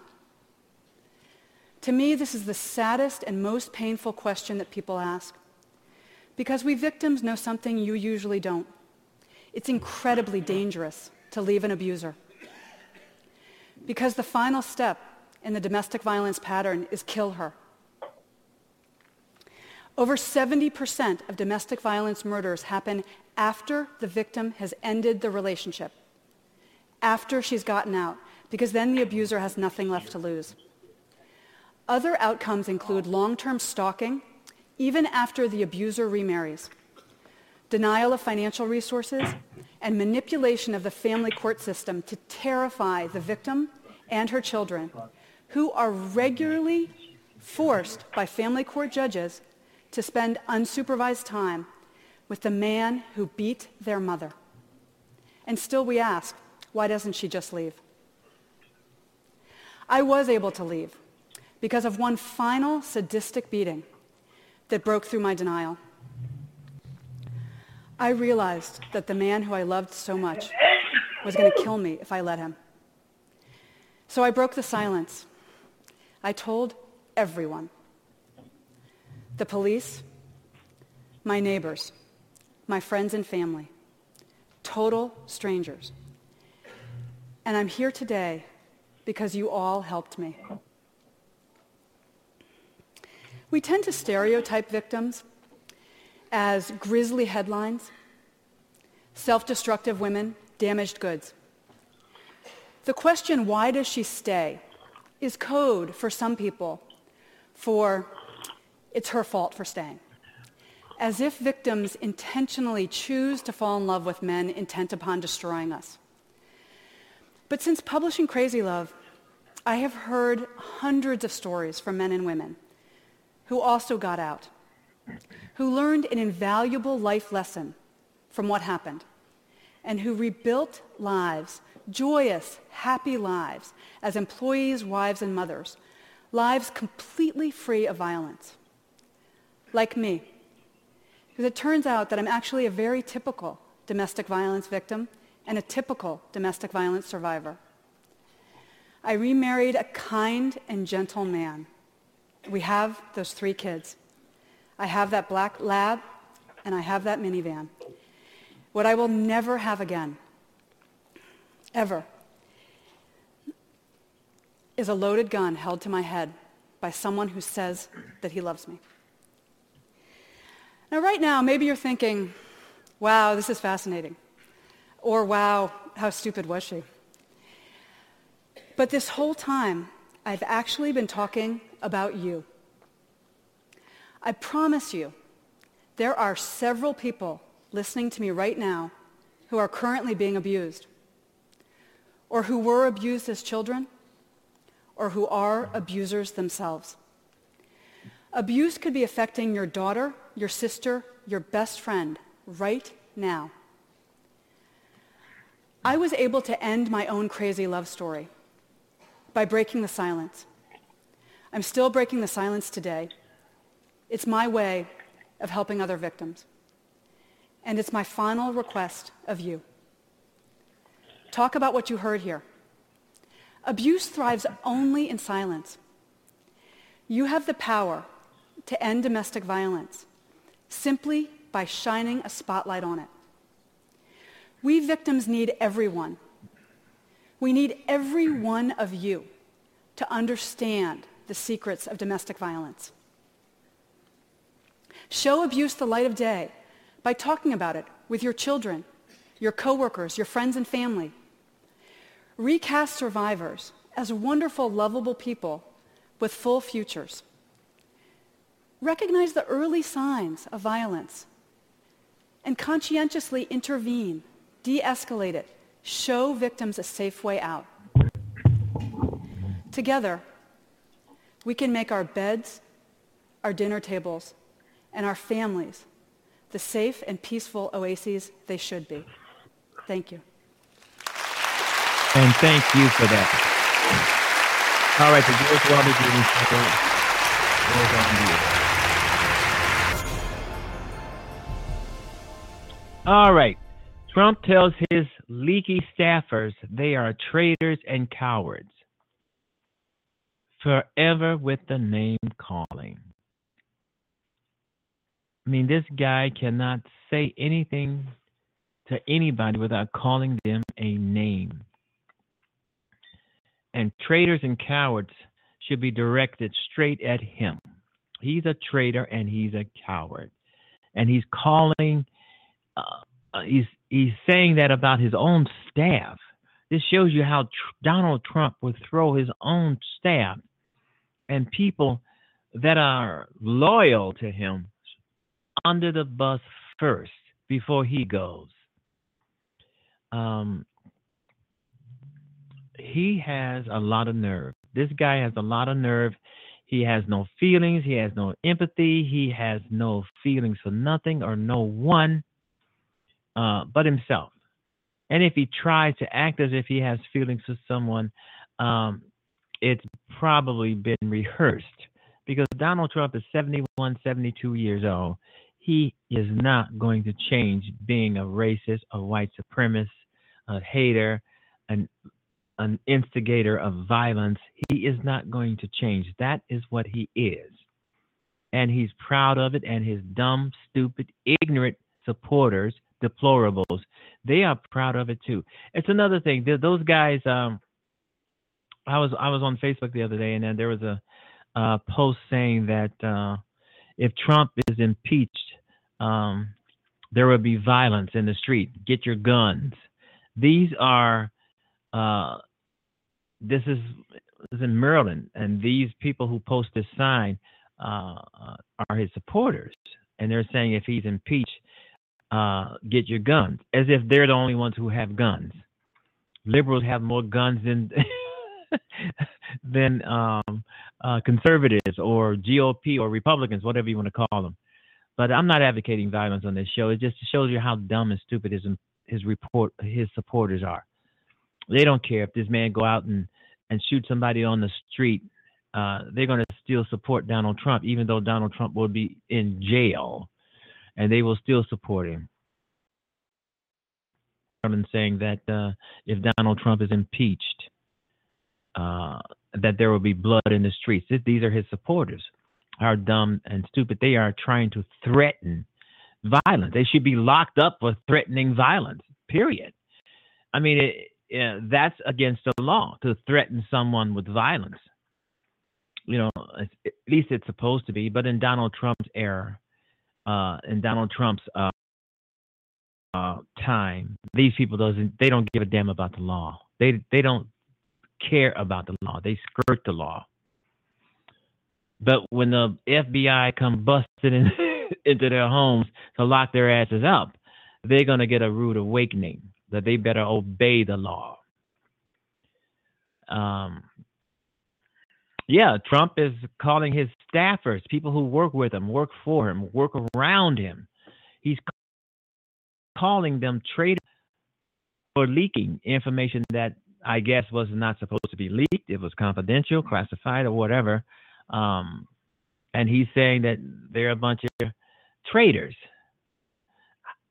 To me, this is the saddest and most painful question that people ask. Because we victims know something you usually don't. It's incredibly dangerous to leave an abuser. Because the final step in the domestic violence pattern is kill her. Over 70% of domestic violence murders happen after the victim has ended the relationship, after she's gotten out, because then the abuser has nothing left to lose. Other outcomes include long-term stalking, even after the abuser remarries, denial of financial resources, and manipulation of the family court system to terrify the victim and her children, who are regularly forced by family court judges to spend unsupervised time with the man who beat their mother. And still we ask, why doesn't she just leave? I was able to leave because of one final sadistic beating that broke through my denial. I realized that the man who I loved so much was going to kill me if I let him. So I broke the silence. I told everyone the police, my neighbors, my friends and family, total strangers. And I'm here today because you all helped me. We tend to stereotype victims as grisly headlines, self-destructive women, damaged goods. The question, why does she stay, is code for some people for it's her fault for staying. As if victims intentionally choose to fall in love with men intent upon destroying us. But since publishing Crazy Love, I have heard hundreds of stories from men and women who also got out, who learned an invaluable life lesson from what happened, and who rebuilt lives, joyous, happy lives, as employees, wives, and mothers, lives completely free of violence like me. Because it turns out that I'm actually a very typical domestic violence victim and a typical domestic violence survivor. I remarried a kind and gentle man. We have those three kids. I have that black lab and I have that minivan. What I will never have again, ever, is a loaded gun held to my head by someone who says that he loves me. Now, right now, maybe you're thinking, wow, this is fascinating. Or, wow, how stupid was she? But this whole time, I've actually been talking about you. I promise you, there are several people listening to me right now who are currently being abused, or who were abused as children, or who are abusers themselves. Abuse could be affecting your daughter, your sister, your best friend right now. I was able to end my own crazy love story by breaking the silence. I'm still breaking the silence today. It's my way of helping other victims. And it's my final request of you. Talk about what you heard here. Abuse thrives only in silence. You have the power to end domestic violence simply by shining a spotlight on it. We victims need everyone. We need every one of you to understand the secrets of domestic violence. Show abuse the light of day by talking about it with your children, your coworkers, your friends and family. Recast survivors as wonderful, lovable people with full futures. Recognize the early signs of violence and conscientiously intervene, de-escalate it, show victims a safe way out. Together, we can make our beds, our dinner tables, and our families the safe and peaceful oases they should be. Thank you. And thank you for that. All right, the George Wilder Jr. All right. Trump tells his leaky staffers they are traitors and cowards. Forever with the name calling. I mean, this guy cannot say anything to anybody without calling them a name. And traitors and cowards should be directed straight at him. He's a traitor and he's a coward. And he's calling, uh, uh he's, he's saying that about his own staff. This shows you how tr- Donald Trump would throw his own staff and people that are loyal to him under the bus first before he goes. Um, he has a lot of nerve. This guy has a lot of nerve. He has no feelings. He has no empathy. He has no feelings for nothing or no one uh, but himself. And if he tries to act as if he has feelings for someone, um, it's probably been rehearsed because Donald Trump is 71, 72 years old he is not going to change being a racist, a white supremacist, a hater, an an instigator of violence. He is not going to change. That is what he is. And he's proud of it. And his dumb, stupid, ignorant supporters, deplorables, they are proud of it too. It's another thing. Those guys, um, I was I was on Facebook the other day, and then there was a, a post saying that uh, if Trump is impeached, um, there will be violence in the street. Get your guns. These are, uh, this is, is in Maryland, and these people who post this sign uh, are his supporters, and they're saying if he's impeached, uh, get your guns, as if they're the only ones who have guns. Liberals have more guns than than um, uh, conservatives or GOP or Republicans, whatever you want to call them. But I'm not advocating violence on this show. It just shows you how dumb and stupid his his report his supporters are. They don't care if this man go out and and shoot somebody on the street. Uh, they're going to still support Donald Trump, even though Donald Trump will be in jail, and they will still support him. Saying that uh, if Donald Trump is impeached, uh, that there will be blood in the streets. These are his supporters are dumb and stupid. They are trying to threaten violence. They should be locked up for threatening violence, period. I mean, it, that's against the law to threaten someone with violence. You know, at least it's supposed to be. But in Donald Trump's era, uh, in Donald Trump's uh, uh, time, these people doesn't they don't give a damn about the law. They they don't care about the law. They skirt the law. But when the FBI come busting in, into their homes to lock their asses up, they're to get a rude awakening that they better obey the law. Um, yeah, Trump is calling his staffers, people who work with him, work for him, work around him. He's calling them traitors for leaking information that I guess was not supposed to be leaked. It was confidential, classified, or whatever. Um, and he's saying that they're a bunch of traitors.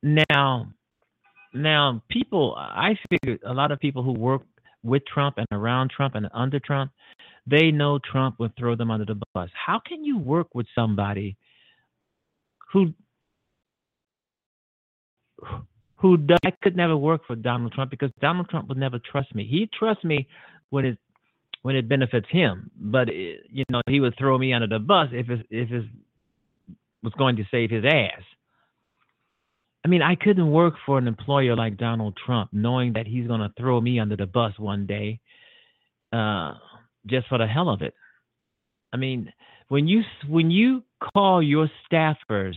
Now, now people, I figure a lot of people who work with Trump and around Trump and under Trump, they know Trump would throw them under the bus. How can you work with somebody who who does, I could never work for Donald Trump because Donald Trump would never trust me. He trusts me when it when it benefits him. But it, you know, he would throw me under the bus if it, if it was going to save his ass. I mean, I couldn't work for an employer like Donald Trump, knowing that he's going to throw me under the bus one day, uh, just for the hell of it. I mean, when you when you call your staffers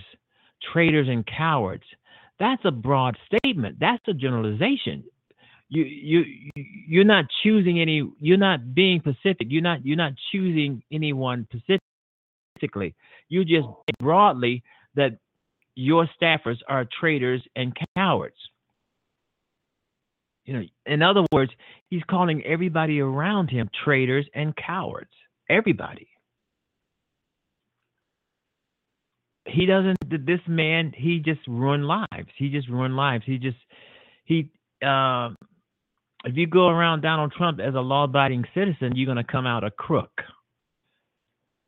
traitors and cowards, that's a broad statement. That's a generalization. You you you're not choosing any. You're not being specific. You're not you're not choosing anyone specifically. You just broadly that your staffers are traitors and cowards. You know, in other words, he's calling everybody around him traitors and cowards. Everybody. He doesn't. This man, he just ruined lives. He just ruined lives. He just he. Uh, if you go around Donald Trump as a law-abiding citizen, you're going to come out a crook.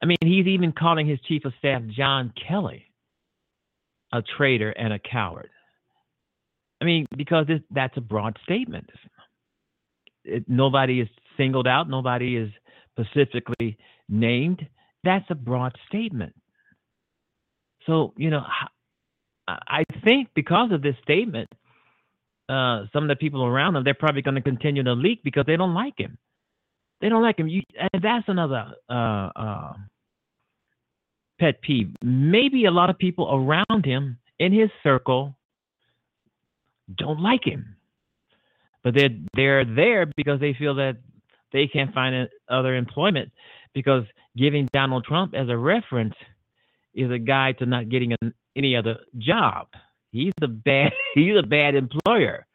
I mean, he's even calling his chief of staff John Kelly a traitor and a coward. I mean, because it, that's a broad statement. It, nobody is singled out, nobody is specifically named. That's a broad statement. So, you know, I think because of this statement, uh, some of the people around him, they're probably going to continue to leak because they don't like him. They don't like him. You, and that's another uh, uh, pet peeve. Maybe a lot of people around him in his circle don't like him, but they're they're there because they feel that they can't find other employment because giving Donald Trump as a reference is a guide to not getting an, any other job. He's a bad he's a bad employer.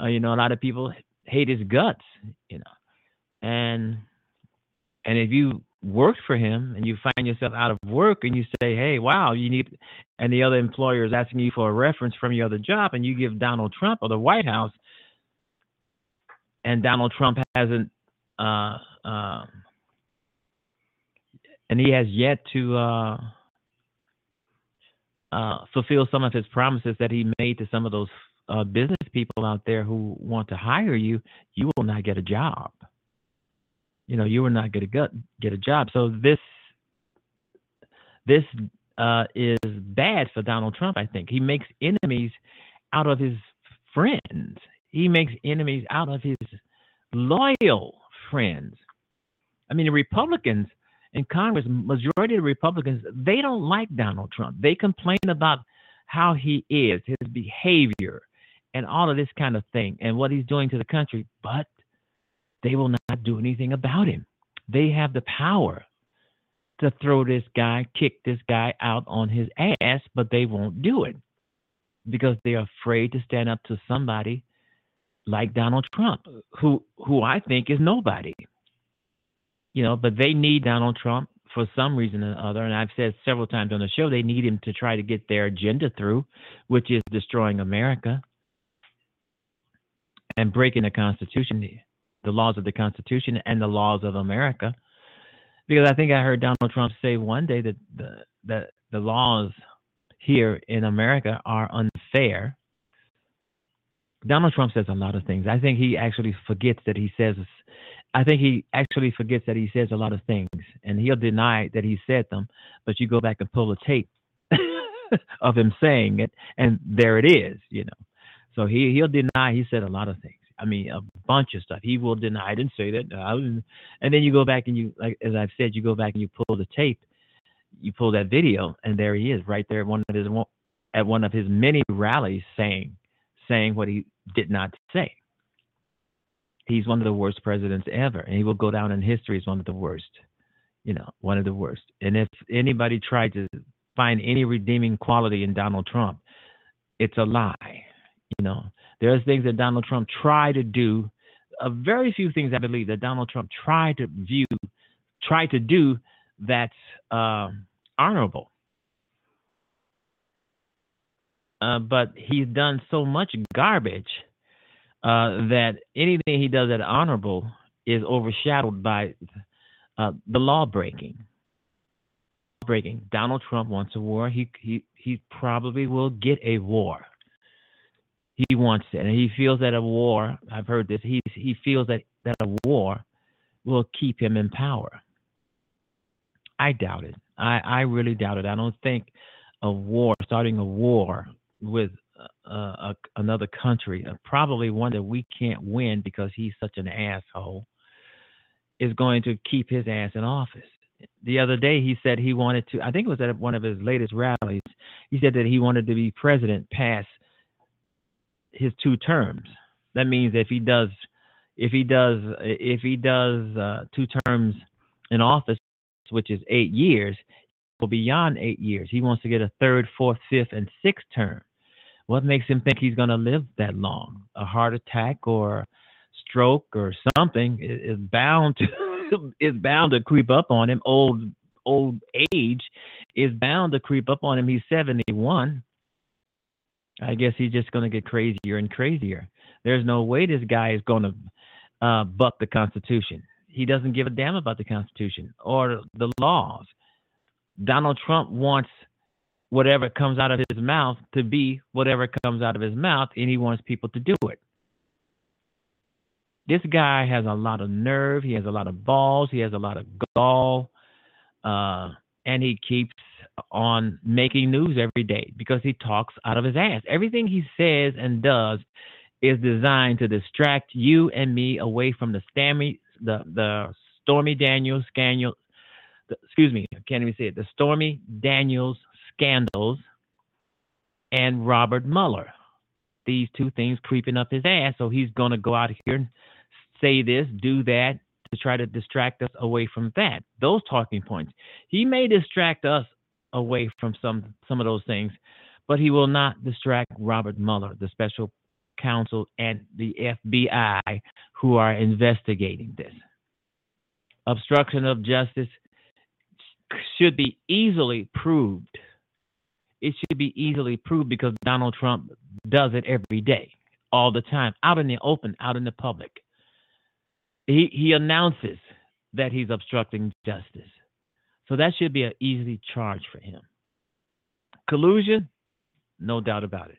Uh, you know, a lot of people hate his guts. You know, and and if you worked for him and you find yourself out of work and you say, hey, wow, you need, and the other employer is asking you for a reference from your other job and you give Donald Trump or the White House, and Donald Trump hasn't, uh, uh, and he has yet to uh, uh, fulfill some of his promises that he made to some of those uh, business people out there who want to hire you, you will not get a job you know, you were not going to get a job. So this this uh, is bad for Donald Trump. I think he makes enemies out of his friends. He makes enemies out of his loyal friends. I mean, the Republicans in Congress, majority of the Republicans, they don't like Donald Trump. They complain about how he is, his behavior, and all of this kind of thing, and what he's doing to the country. But they will not do anything about him. They have the power to throw this guy, kick this guy out on his ass, but they won't do it because they're afraid to stand up to somebody like Donald Trump, who who I think is nobody. You know, but they need Donald Trump for some reason or other, and I've said several times on the show they need him to try to get their agenda through, which is destroying America and breaking the Constitution the laws of the Constitution and the laws of America. Because I think I heard Donald Trump say one day that the that the laws here in America are unfair. Donald Trump says a lot of things. I think he actually forgets that he says I think he actually forgets that he says a lot of things and he'll deny that he said them, but you go back and pull the tape of him saying it and there it is, you know. So he he'll deny he said a lot of things. I mean, a bunch of stuff. He will deny. I didn't say that. Uh, and then you go back and you, like as I've said, you go back and you pull the tape, you pull that video, and there he is, right there at one of his at one of his many rallies, saying saying what he did not say. He's one of the worst presidents ever, and he will go down in history as one of the worst. You know, one of the worst. And if anybody tried to find any redeeming quality in Donald Trump, it's a lie. You know, there's things that Donald Trump tried to do. A very few things I believe that Donald Trump tried to view, tried to do that's uh, honorable. Uh, but he's done so much garbage uh, that anything he does that honorable is overshadowed by uh, the law breaking. Breaking. Donald Trump wants a war. He he he probably will get a war. He wants it, and he feels that a war. I've heard this. He he feels that that a war will keep him in power. I doubt it. I I really doubt it. I don't think a war, starting a war with a, another country, uh, probably one that we can't win because he's such an asshole, is going to keep his ass in office. The other day, he said he wanted to. I think it was at one of his latest rallies. He said that he wanted to be president past his two terms. That means if he does, if he does, if he does uh, two terms in office, which is eight years, well, beyond eight years. He wants to get a third, fourth, fifth, and sixth term. What makes him think he's going to live that long? A heart attack or stroke or something is bound to is bound to creep up on him. Old old age is bound to creep up on him. He's 71. I guess he's just going to get crazier and crazier. There's no way this guy is going to uh, buck the Constitution. He doesn't give a damn about the Constitution or the laws. Donald Trump wants whatever comes out of his mouth to be whatever comes out of his mouth, and he wants people to do it. This guy has a lot of nerve. He has a lot of balls. He has a lot of gall. Uh, and he keeps on making news every day because he talks out of his ass. Everything he says and does is designed to distract you and me away from the Stormy, the, the Stormy Daniels scandal, excuse me, I can't even say it, the Stormy Daniels scandals and Robert Mueller. These two things creeping up his ass. So he's going to go out here and say this, do that to try to distract us away from that. Those talking points. He may distract us away from some some of those things, but he will not distract Robert Mueller, the special counsel and the FBI who are investigating this. Obstruction of justice should be easily proved. It should be easily proved because Donald Trump does it every day, all the time, out in the open, out in the public. He he announces that he's obstructing justice. So that should be an easy charge for him. Collusion, no doubt about it.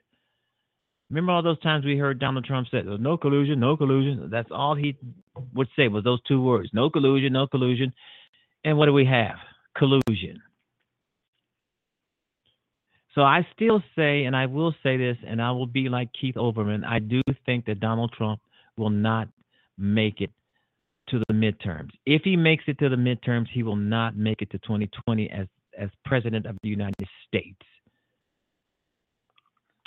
Remember all those times we heard Donald Trump say, no collusion, no collusion. That's all he would say was those two words, no collusion, no collusion. And what do we have? collusion. So I still say, and I will say this, and I will be like Keith Olbermann. I do think that Donald Trump will not make it to the midterms. If he makes it to the midterms, he will not make it to 2020 as as president of the United States.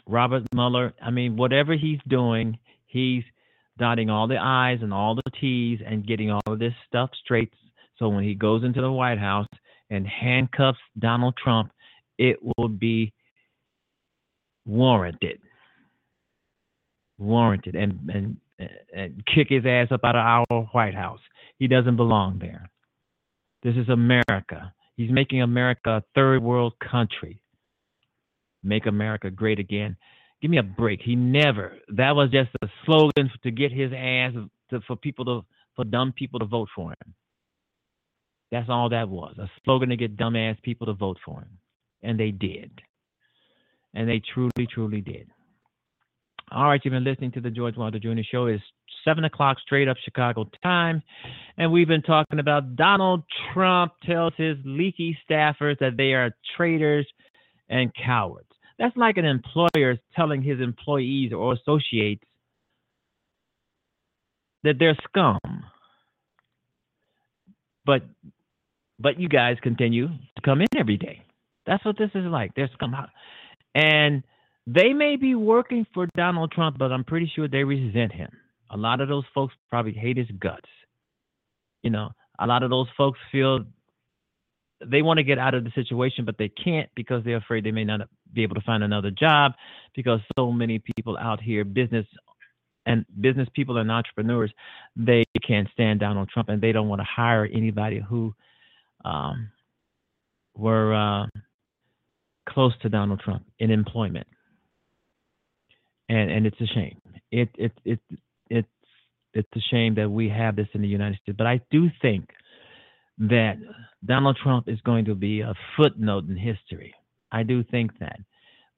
Robert Mueller, I mean, whatever he's doing, he's dotting all the I's and all the T's and getting all of this stuff straight. So when he goes into the White House, and handcuffs Donald Trump, it will be warranted. Warranted and, and and kick his ass up out of our White House. He doesn't belong there. This is America. He's making America a third world country. Make America great again. Give me a break. He never. That was just a slogan to get his ass to, for people to for dumb people to vote for him. That's all that was a slogan to get dumbass people to vote for him. And they did. And they truly, truly did. All right, you've been listening to the George Wilder Jr. Show. It's 7 o'clock straight up Chicago time. And we've been talking about Donald Trump tells his leaky staffers that they are traitors and cowards. That's like an employer telling his employees or associates that they're scum. But but you guys continue to come in every day. That's what this is like. There's come out. And they may be working for Donald Trump, but I'm pretty sure they resent him. A lot of those folks probably hate his guts. You know, a lot of those folks feel they want to get out of the situation, but they can't because they're afraid they may not be able to find another job because so many people out here, business and business people and entrepreneurs, they can't stand Donald Trump and they don't want to hire anybody who um, were uh, close to Donald Trump in employment, and and it's a shame. It it it it's it's a shame that we have this in the United States. But I do think that Donald Trump is going to be a footnote in history. I do think that.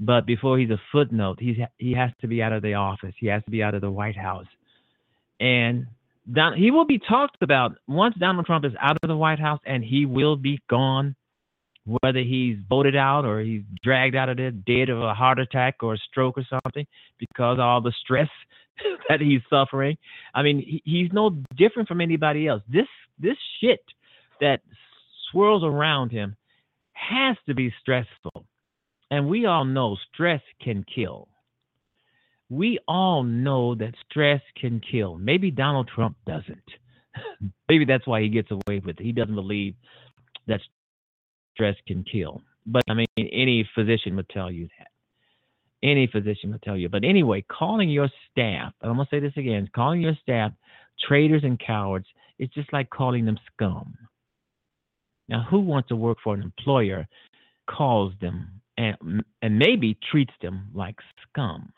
But before he's a footnote, he's he has to be out of the office. He has to be out of the White House, and Don, he will be talked about once Donald Trump is out of the White House, and he will be gone whether he's voted out or he's dragged out of there dead of a heart attack or a stroke or something because all the stress that he's suffering. I mean, he, he's no different from anybody else. This this shit that swirls around him has to be stressful. And we all know stress can kill. We all know that stress can kill. Maybe Donald Trump doesn't. Maybe that's why he gets away with it. He doesn't believe that stress can kill. But I mean, any physician would tell you that. Any physician would tell you. But anyway, calling your staff, I'm going to say this again calling your staff traitors and cowards is just like calling them scum. Now, who wants to work for an employer calls them and, and maybe treats them like scum?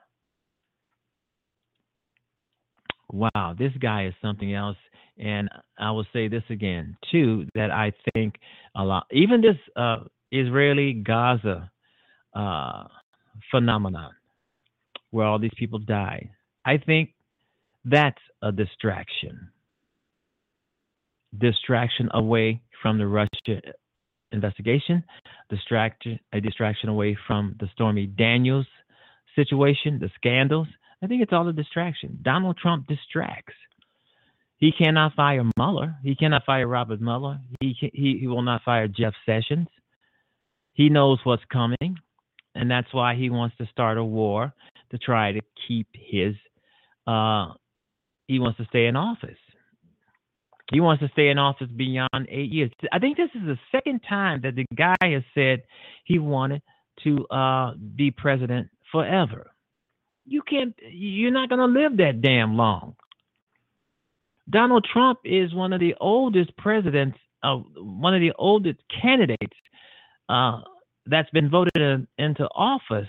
Wow, this guy is something else. And I will say this again, too, that I think a lot, even this uh, Israeli Gaza uh, phenomenon where all these people die, I think that's a distraction. Distraction away from the Russia investigation, distraction, a distraction away from the Stormy Daniels situation, the scandals. I think it's all a distraction. Donald Trump distracts. He cannot fire Mueller. He cannot fire Robert Mueller. He, he, he will not fire Jeff Sessions. He knows what's coming, and that's why he wants to start a war to try to keep his. Uh, he wants to stay in office. He wants to stay in office beyond eight years. I think this is the second time that the guy has said he wanted to uh, be president forever. You can't. You're not going to live that damn long. Donald Trump is one of the oldest presidents, uh, one of the oldest candidates uh, that's been voted in, into office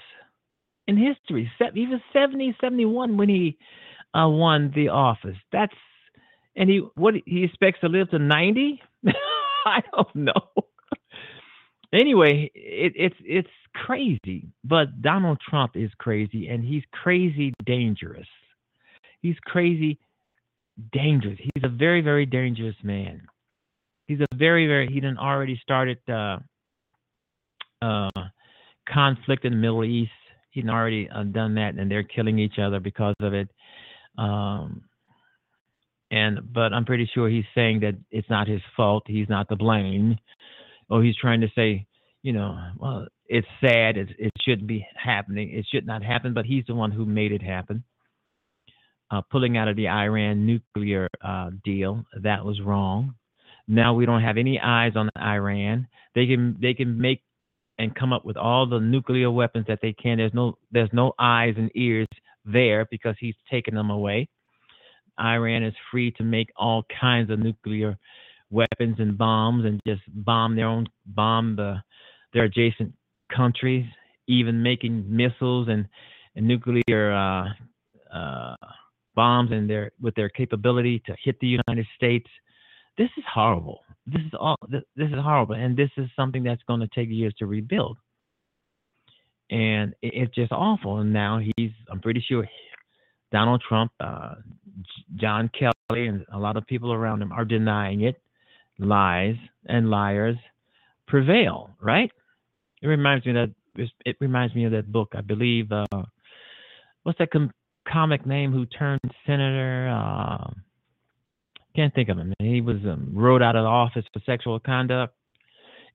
in history. He was 70, 71 when he uh, won the office. That's and he what he expects to live to 90. I don't know. anyway, it, it's it's crazy, but Donald Trump is crazy, and he's crazy dangerous. He's crazy dangerous. He's a very, very dangerous man. He's a very, very. He done already started uh, uh, conflict in the Middle East. He'd already uh, done that, and they're killing each other because of it. Um, and but I'm pretty sure he's saying that it's not his fault. He's not to blame. Or he's trying to say, you know, well, it's sad. It, it shouldn't be happening. It should not happen. But he's the one who made it happen uh, pulling out of the Iran nuclear uh, deal. That was wrong. Now we don't have any eyes on Iran. They can they can make and come up with all the nuclear weapons that they can. There's no there's no eyes and ears there because he's taken them away. Iran is free to make all kinds of nuclear weapons and bombs and just bomb their own bomb the their adjacent countries, even making missiles and, and nuclear uh, uh, bombs and their with their capability to hit the United States. This is horrible. This is all. This, is horrible, and this is something that's going to take years to rebuild. And it, it's just awful. And now he's. I'm pretty sure Donald Trump, uh, John Kelly, and a lot of people around him are denying it. Lies and liars prevail. Right? It reminds me that it reminds me of that book. I believe. Uh, what's that com- comic name who turned senator. Uh, can't think of him. He was um, rode out of office for sexual conduct.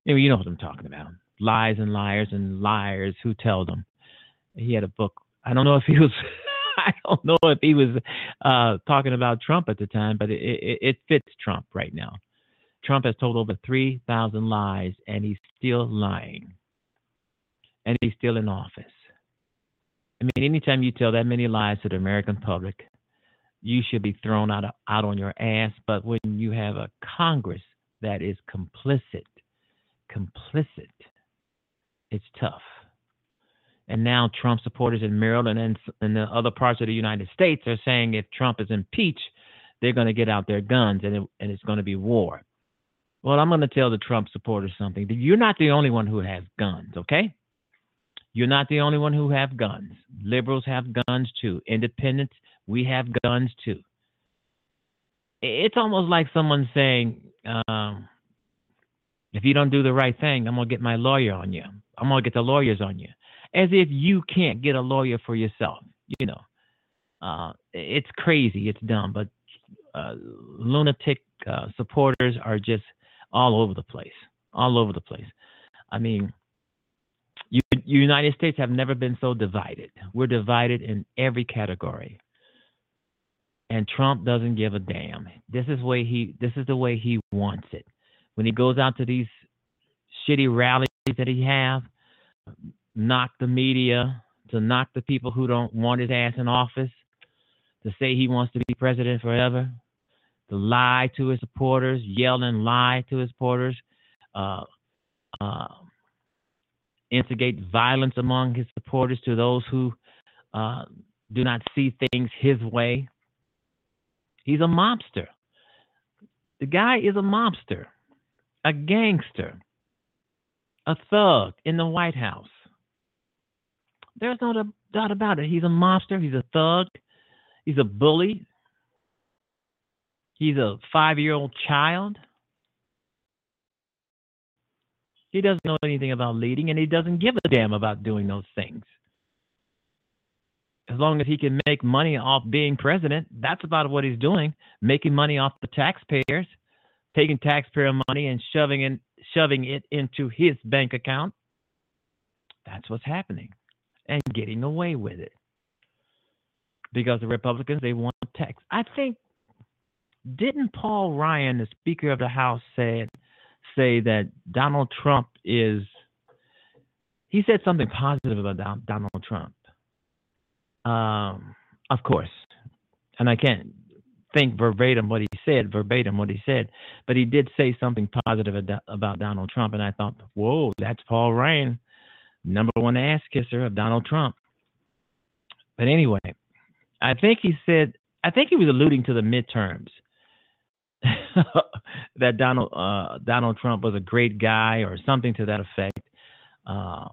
Anyway, you know what I'm talking about. Lies and liars and liars who tell them. He had a book. I don't know if he was. I don't know if he was uh, talking about Trump at the time, but it, it, it fits Trump right now. Trump has told over 3,000 lies, and he's still lying. And he's still in office. I mean, anytime you tell that many lies to the American public, you should be thrown out out on your ass. But when you have a Congress that is complicit, complicit, it's tough. And now Trump supporters in Maryland and in the other parts of the United States are saying if Trump is impeached, they're going to get out their guns and, it, and it's going to be war. Well, I'm going to tell the Trump supporters something. You're not the only one who has guns, okay? You're not the only one who have guns. Liberals have guns too. Independents, we have guns too. It's almost like someone saying, um, If you don't do the right thing, I'm going to get my lawyer on you. I'm going to get the lawyers on you. As if you can't get a lawyer for yourself. You know, uh, it's crazy. It's dumb. But uh, lunatic uh, supporters are just all over the place. All over the place. I mean, United States have never been so divided. We're divided in every category. And Trump doesn't give a damn. This is way he this is the way he wants it. When he goes out to these shitty rallies that he have, knock the media, to knock the people who don't want his ass in office, to say he wants to be president forever, to lie to his supporters, yell and lie to his supporters, uh, uh, instigate violence among his supporters to those who uh, do not see things his way. He's a mobster. The guy is a mobster, a gangster, a thug in the White House. There's no doubt about it. He's a mobster. He's a thug. He's a bully. He's a five year old child. He doesn't know anything about leading, and he doesn't give a damn about doing those things. As long as he can make money off being president, that's about what he's doing, making money off the taxpayers, taking taxpayer money and shoving in, shoving it into his bank account. That's what's happening, and getting away with it because the Republicans they want tax. I think didn't Paul Ryan, the Speaker of the House, said say that Donald Trump is. He said something positive about Donald Trump. Um, of course, and I can't think verbatim what he said, verbatim what he said, but he did say something positive about Donald Trump, and I thought, whoa, that's Paul Ryan, number one ass kisser of Donald Trump. But anyway, I think he said, I think he was alluding to the midterms. that Donald uh, Donald Trump was a great guy or something to that effect. Uh,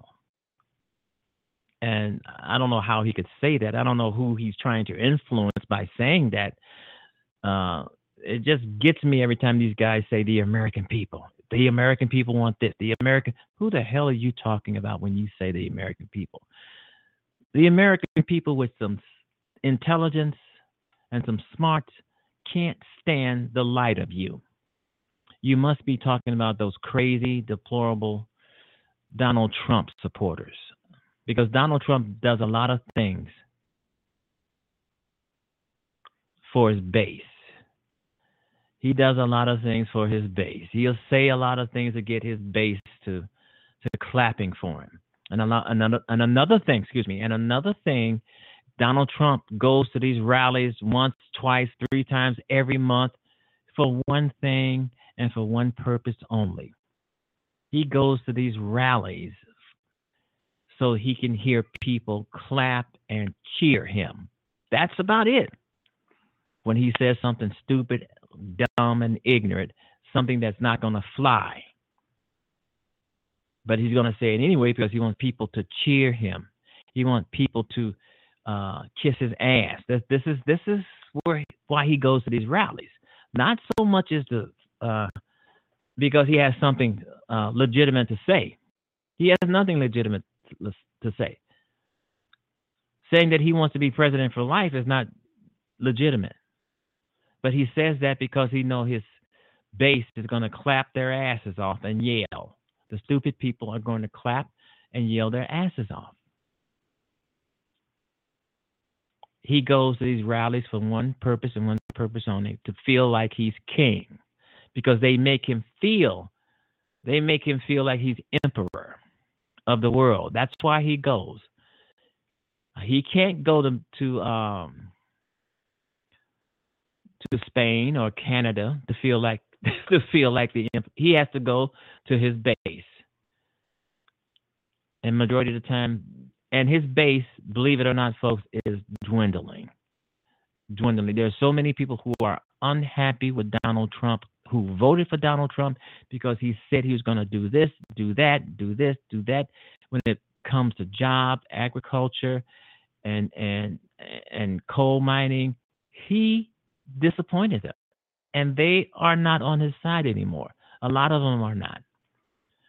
and I don't know how he could say that. I don't know who he's trying to influence by saying that. Uh, it just gets me every time these guys say the American people. The American people want this. The American. Who the hell are you talking about when you say the American people? The American people with some intelligence and some smarts can't stand the light of you. You must be talking about those crazy, deplorable Donald Trump supporters. Because Donald Trump does a lot of things for his base. He does a lot of things for his base. He'll say a lot of things to get his base to to clapping for him. And another and another thing, excuse me, and another thing Donald Trump goes to these rallies once, twice, three times every month for one thing and for one purpose only. He goes to these rallies so he can hear people clap and cheer him. That's about it. When he says something stupid, dumb, and ignorant, something that's not going to fly. But he's going to say it anyway because he wants people to cheer him. He wants people to uh, kiss his ass. This, this is this is where why he goes to these rallies. Not so much as the uh, because he has something uh, legitimate to say. He has nothing legitimate to say. Saying that he wants to be president for life is not legitimate. But he says that because he knows his base is going to clap their asses off and yell. The stupid people are going to clap and yell their asses off. He goes to these rallies for one purpose and one purpose only to feel like he's king because they make him feel they make him feel like he's emperor of the world. That's why he goes. He can't go to to um to Spain or Canada to feel like to feel like the he has to go to his base. And majority of the time and his base, believe it or not, folks, is dwindling. Dwindling. There are so many people who are unhappy with Donald Trump, who voted for Donald Trump because he said he was going to do this, do that, do this, do that. When it comes to job, agriculture, and and and coal mining, he disappointed them, and they are not on his side anymore. A lot of them are not.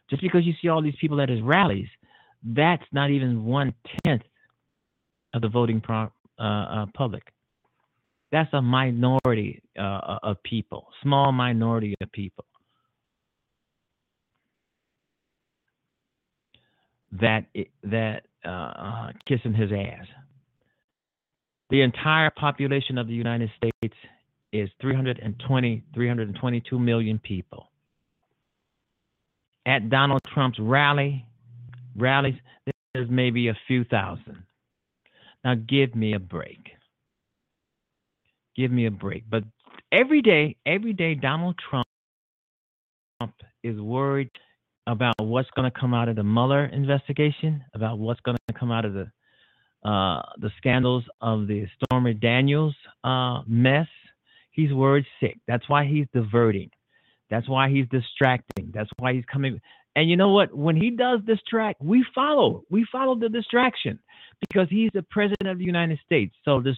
Just because you see all these people at his rallies, that's not even one tenth of the voting pro, uh, uh, public. That's a minority uh, of people, small minority of people. That that uh, uh, kissing his ass. The entire population of the United States is 320, 322 million people. At Donald Trump's rally, rallies, there's maybe a few thousand. Now give me a break. Give me a break. But every day, every day, Donald Trump is worried about what's going to come out of the Mueller investigation, about what's going to come out of the uh, the scandals of the Stormy Daniels uh, mess. He's worried sick. That's why he's diverting. That's why he's distracting. That's why he's coming. And you know what? When he does distract, we follow. We follow the distraction because he's the president of the United States. So this,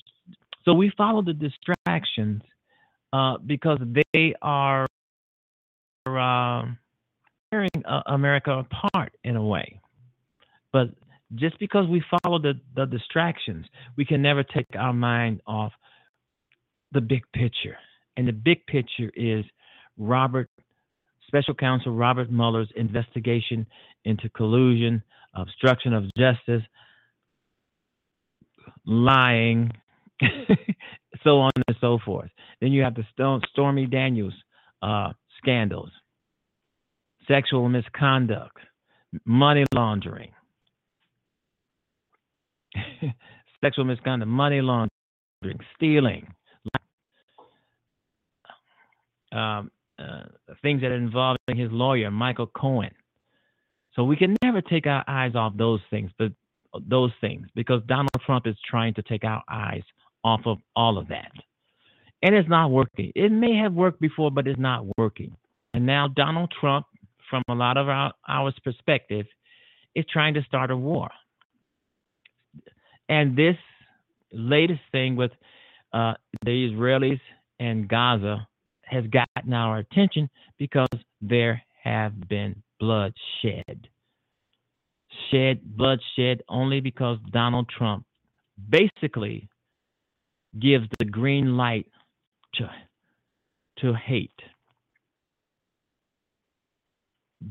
so we follow the distractions uh, because they are uh, tearing uh, America apart in a way. But just because we follow the, the distractions, we can never take our mind off the big picture. And the big picture is Robert, Special Counsel Robert Mueller's investigation into collusion, obstruction of justice, lying, so on and so forth. Then you have the Stormy Daniels uh, scandals, sexual misconduct, money laundering, sexual misconduct, money laundering, stealing, um, uh, things that are involving his lawyer, Michael Cohen. So we can never take our eyes off those things, but those things, because Donald Trump is trying to take our eyes off of all of that. And it's not working. It may have worked before, but it's not working. And now Donald Trump, from a lot of our, our perspective, is trying to start a war. And this latest thing with uh, the Israelis and Gaza has gotten our attention because there have been bloodshed. Shed bloodshed only because Donald Trump basically gives the green light to to hate.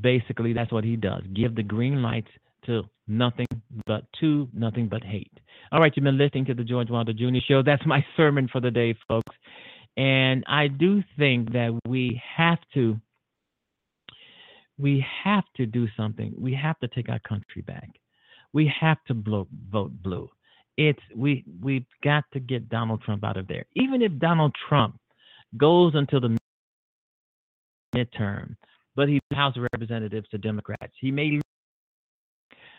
Basically, that's what he does. Give the green lights to nothing but to nothing but hate. All right, you've been listening to the George Wilder Jr. Show. That's my sermon for the day, folks. And I do think that we have to we have to do something. We have to take our country back. We have to blow, vote blue. It's we we've got to get Donald Trump out of there. Even if Donald Trump goes until the midterm, but he's House of Representatives to Democrats. He may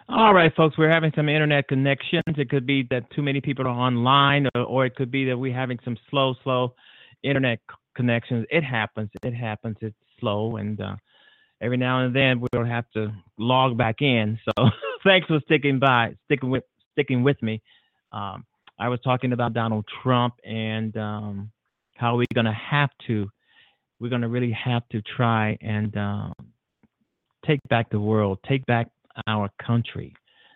all right, folks, we're having some internet connections. It could be that too many people are online, or, or it could be that we're having some slow, slow internet connections. It happens. It happens. It's slow, and uh, every now and then we'll have to log back in. So thanks for sticking by, sticking with, sticking with me. Um, I was talking about Donald Trump and um, how we're going to have to, we're going to really have to try and uh, take back the world, take back our country.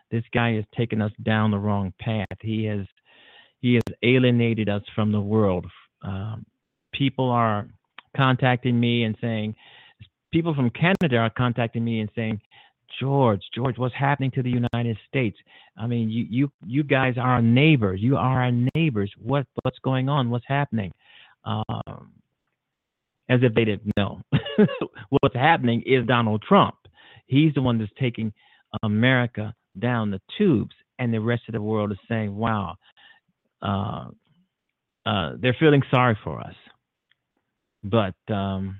This guy has taken us down the wrong path. He has, he has alienated us from the world. Um, people are contacting me and saying, people from Canada are contacting me and saying, George, George, what's happening to the United States? I mean, you, you, you guys are our neighbors. You are our neighbors. What, what's going on? What's happening? Um, as if they didn't know. what's happening is Donald Trump. He's the one that's taking America down the tubes, and the rest of the world is saying, "Wow, uh, uh, they're feeling sorry for us." But um,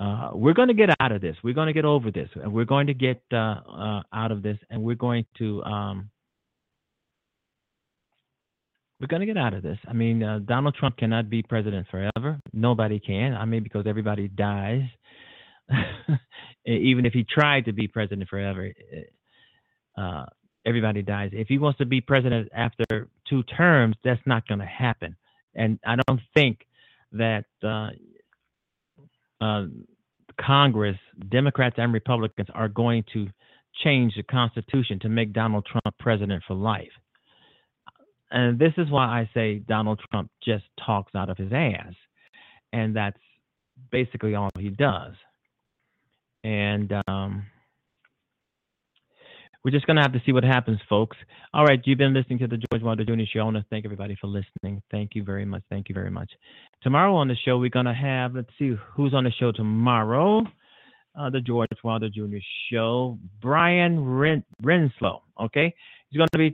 uh, we're going to get out of this. We're going to get over this, and we're going to get uh, uh, out of this, and we're going to um, we're going to get out of this. I mean, uh, Donald Trump cannot be president forever. Nobody can. I mean, because everybody dies. Even if he tried to be president forever, uh, everybody dies. If he wants to be president after two terms, that's not going to happen. And I don't think that uh, Congress, Democrats and Republicans, are going to change the Constitution to make Donald Trump president for life. And this is why I say Donald Trump just talks out of his ass. And that's basically all he does. And um, we're just going to have to see what happens, folks. All right, you've been listening to the George Wilder Jr. Show. I want to thank everybody for listening. Thank you very much. Thank you very much. Tomorrow on the show, we're going to have, let's see who's on the show tomorrow. Uh, the George Wilder Jr. Show. Brian Ren- Renslow, okay? He's going to be,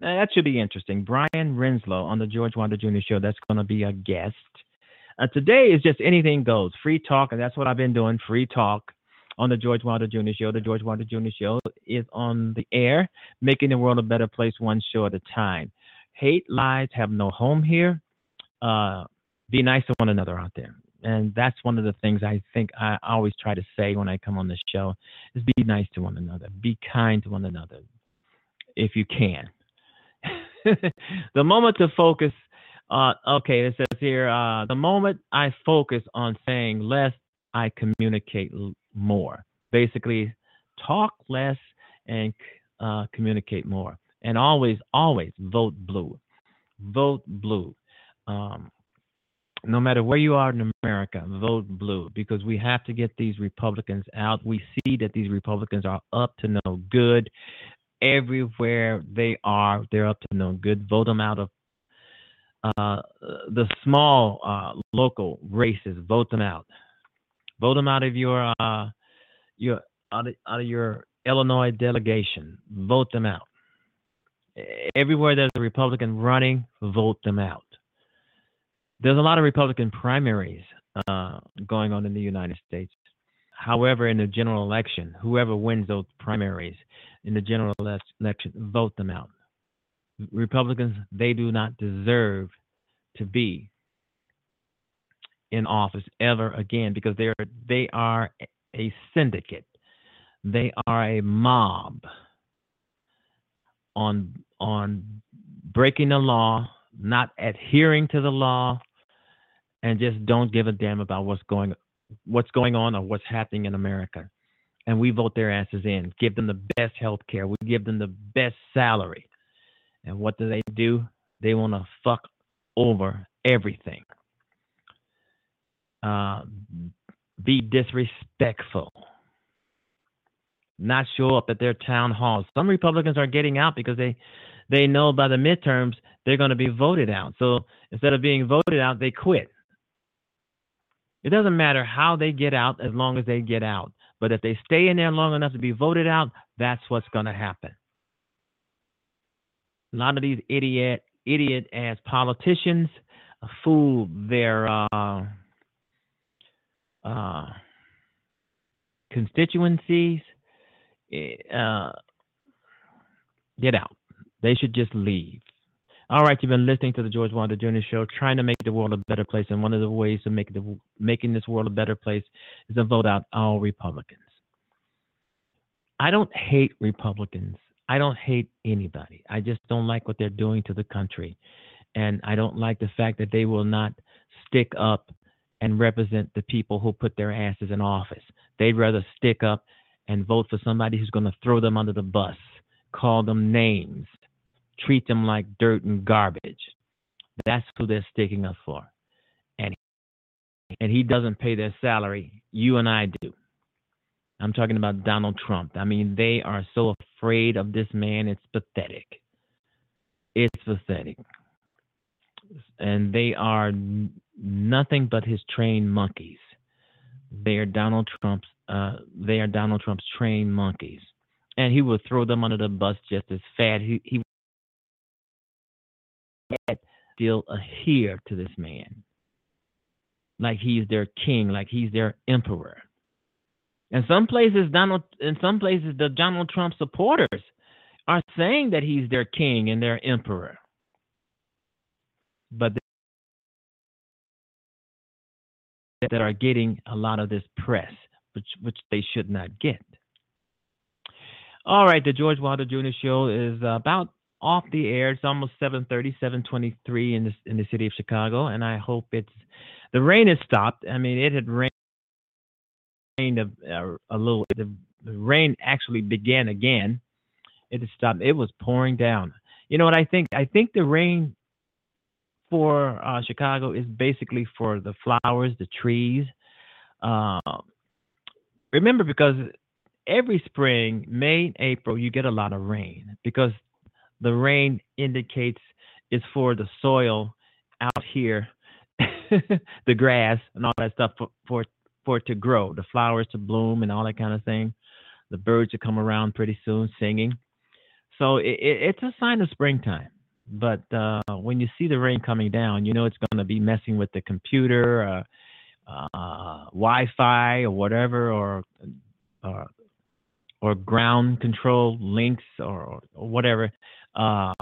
uh, that should be interesting. Brian Renslow on the George Wilder Jr. Show. That's going to be a guest. Uh, today is just anything goes, free talk, and that's what I've been doing, free talk on the George Wilder Jr. Show. The George Wilder Jr. Show is on the air, making the world a better place one show at a time. Hate lies have no home here. Uh, be nice to one another out there. And that's one of the things I think I always try to say when I come on this show is be nice to one another. Be kind to one another if you can. the moment to focus uh, okay, it says here, uh, the moment I focus on saying less, I communicate more. Basically, talk less and uh, communicate more. And always, always vote blue. Vote blue. Um, no matter where you are in America, vote blue because we have to get these Republicans out. We see that these Republicans are up to no good. Everywhere they are, they're up to no good. Vote them out of uh, the small uh, local races. Vote them out. Vote them out of your uh, your out of, out of your Illinois delegation. Vote them out. Everywhere there's a Republican running, vote them out. There's a lot of Republican primaries uh, going on in the United States. However, in the general election, whoever wins those primaries in the general election, vote them out. Republicans, they do not deserve to be in office ever again because they're they are a syndicate. They are a mob on on breaking the law, not adhering to the law, and just don't give a damn about what's going what's going on or what's happening in America. And we vote their asses in, give them the best health care, we give them the best salary. And what do they do? They want to fuck over everything. Uh, be disrespectful. Not show up at their town halls. Some Republicans are getting out because they they know by the midterms they're going to be voted out. So instead of being voted out, they quit. It doesn't matter how they get out as long as they get out. But if they stay in there long enough to be voted out, that's what's going to happen. A lot of these idiot idiot ass politicians fool their uh, uh, constituencies. Eh, uh, get out. They should just leave. All right, you've been listening to the George Wilder Jr. Show, trying to make the world a better place, and one of the ways to make the making this world a better place is to vote out all Republicans. I don't hate Republicans. I don't hate anybody. I just don't like what they're doing to the country. And I don't like the fact that they will not stick up and represent the people who put their asses in office. They'd rather stick up and vote for somebody who's going to throw them under the bus, call them names, treat them like dirt and garbage. That's who they're sticking up for. And and he doesn't pay their salary. You and I do. I'm talking about Donald Trump. I mean, they are so afraid of this man. It's pathetic. It's pathetic. And they are nothing but his trained monkeys. They are Donald Trump's. Uh, they are Donald Trump's trained monkeys, and he will throw them under the bus just as fast. He, he still adhere to this man, like he's their king, like he's their emperor. In some places, Donald, in some places, the Donald Trump supporters are saying that he's their king and their emperor. But that are getting a lot of this press, which which they should not get. All right, the George Wilder Jr. Show is uh, about off the air. It's almost 7:30, 7:23 in the in the city of Chicago, and I hope it's the rain has stopped. I mean, it had rained a, a little. The, the rain actually began again. It stopped. It was pouring down. You know what I think? I think the rain for uh, Chicago is basically for the flowers, the trees. Uh, remember, because every spring, May, April, you get a lot of rain because the rain indicates it's for the soil out here, the grass and all that stuff for, for for it to grow, the flowers to bloom and all that kind of thing. The birds to come around pretty soon singing. So it, it, it's a sign of springtime. But uh, when you see the rain coming down, you know it's going to be messing with the computer, uh, uh, Wi-Fi, or whatever, or or, or ground control links, or, or whatever. Uh,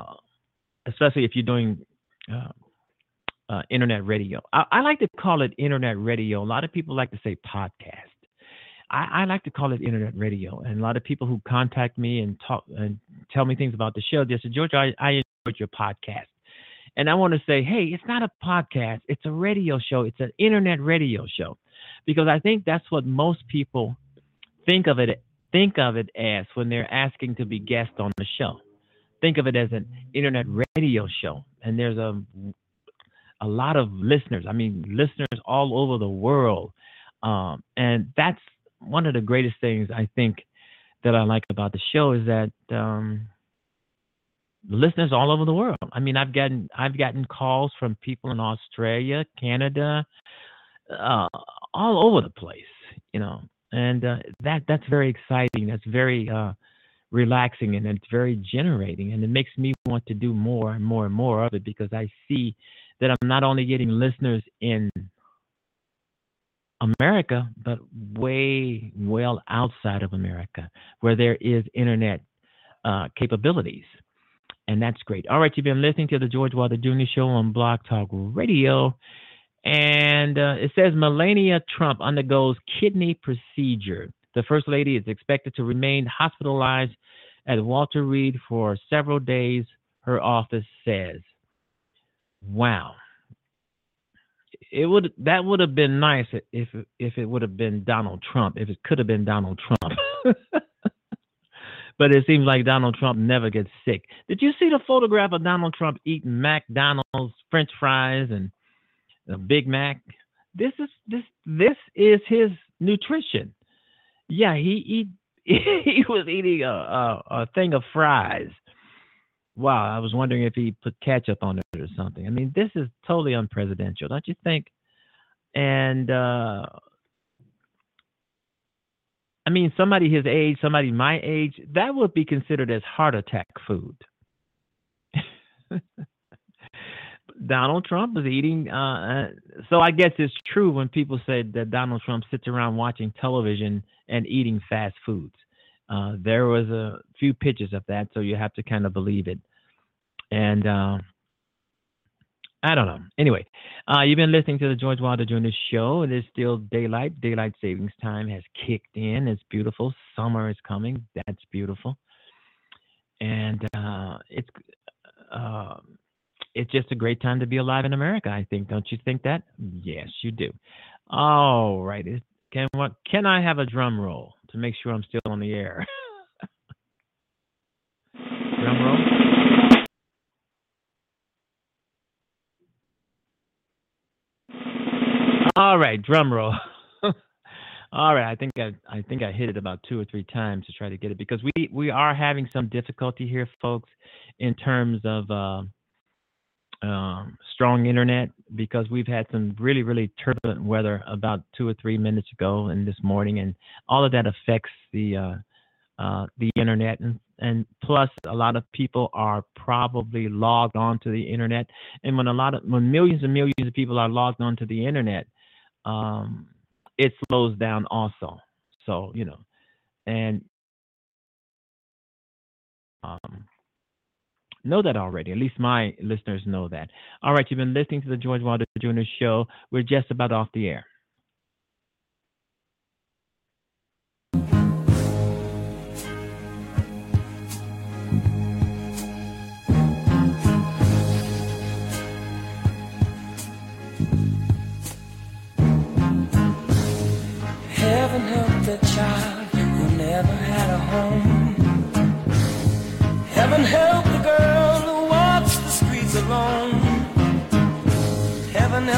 especially if you're doing uh, uh, internet radio. I, I, like to call it internet radio. A lot of people like to say podcast. I, I, like to call it internet radio. And a lot of people who contact me and talk and tell me things about the show, they say, George, I, I your podcast. And I want to say, hey, it's not a podcast. It's a radio show. It's an internet radio show, because I think that's what most people think of it think of it as when they're asking to be guest on the show. Think of it as an internet radio show, and there's a a lot of listeners. I mean, listeners all over the world, um, and that's one of the greatest things I think that I like about the show is that um, listeners all over the world. I mean, I've gotten I've gotten calls from people in Australia, Canada, uh, all over the place. You know, and uh, that that's very exciting. That's very uh, relaxing, and it's very generating, and it makes me want to do more and more and more of it because I see that I'm not only getting listeners in America, but way well outside of America, where there is internet uh, capabilities. And that's great. All right, you've been listening to the George Wilder Jr. Show on Blog Talk Radio. And uh, it says Melania Trump undergoes kidney procedure. The First Lady is expected to remain hospitalized at Walter Reed for several days, her office says. Wow. It would that would have been nice if if it would have been Donald Trump, if it could have been Donald Trump. but it seems like Donald Trump never gets sick. Did you see the photograph of Donald Trump eating McDonald's French fries and a Big Mac? This is this this is his nutrition. Yeah, he he he was eating a, a, a thing of fries wow, I was wondering if he put ketchup on it or something. I mean, this is totally unpresidential, don't you think? And uh, I mean, somebody his age, somebody my age, that would be considered as heart attack food. Donald Trump is eating. Uh, uh, so I guess it's true when people say that Donald Trump sits around watching television and eating fast foods. Uh, there was a few pictures of that, so you have to kind of believe it. And uh, I don't know. Anyway, uh, you've been listening to the George Wilder Jr. Show. It is still daylight. Daylight savings time has kicked in. It's beautiful. Summer is coming. That's beautiful. And uh, it's uh, it's just a great time to be alive in America. I think. Don't you think that? Yes, you do. All right. Can what? Can I have a drum roll? to make sure I'm still on the air. drum roll. All right, drum roll. All right, I think I I think I hit it about two or three times to try to get it because we we are having some difficulty here, folks, in terms of uh, um, strong internet because we've had some really, really turbulent weather about two or three minutes ago and this morning, and all of that affects the uh, uh, the internet, and and plus a lot of people are probably logged onto the internet, and when a lot of when millions and millions of people are logged onto the internet, um, it slows down also. So you know, and um, know that already. At least my listeners know that. All right, you've been listening to the George Wilder Jr. Show. We're just about off the air.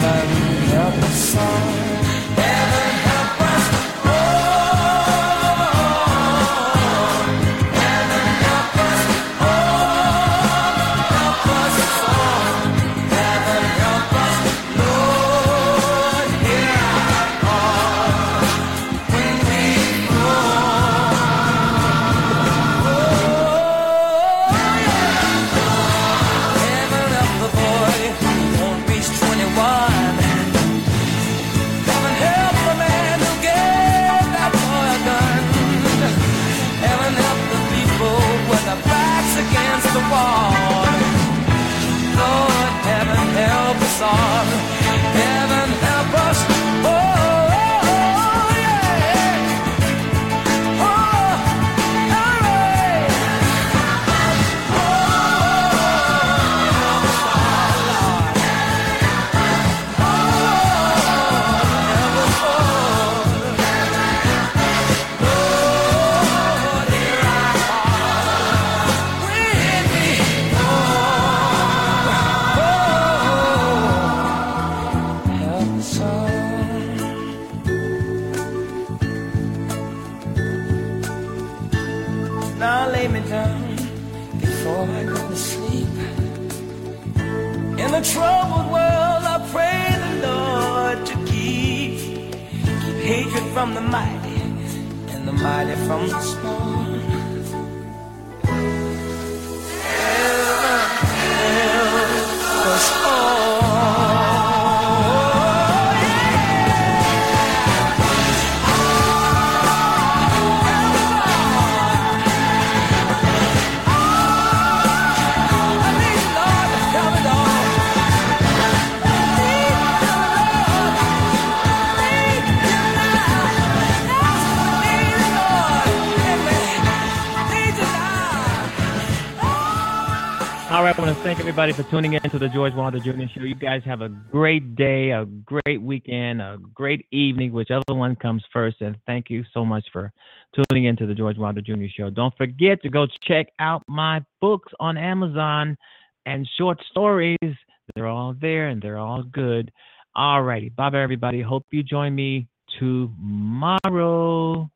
cross. Thank everybody for tuning in to the George Wilder Jr. Show. You guys have a great day, a great weekend, a great evening, whichever one comes first. And thank you so much for tuning in to the George Wilder Jr. Show. Don't forget to go check out my books on Amazon and short stories. They're all there and they're all good. All righty. Bye bye, everybody. Hope you join me tomorrow.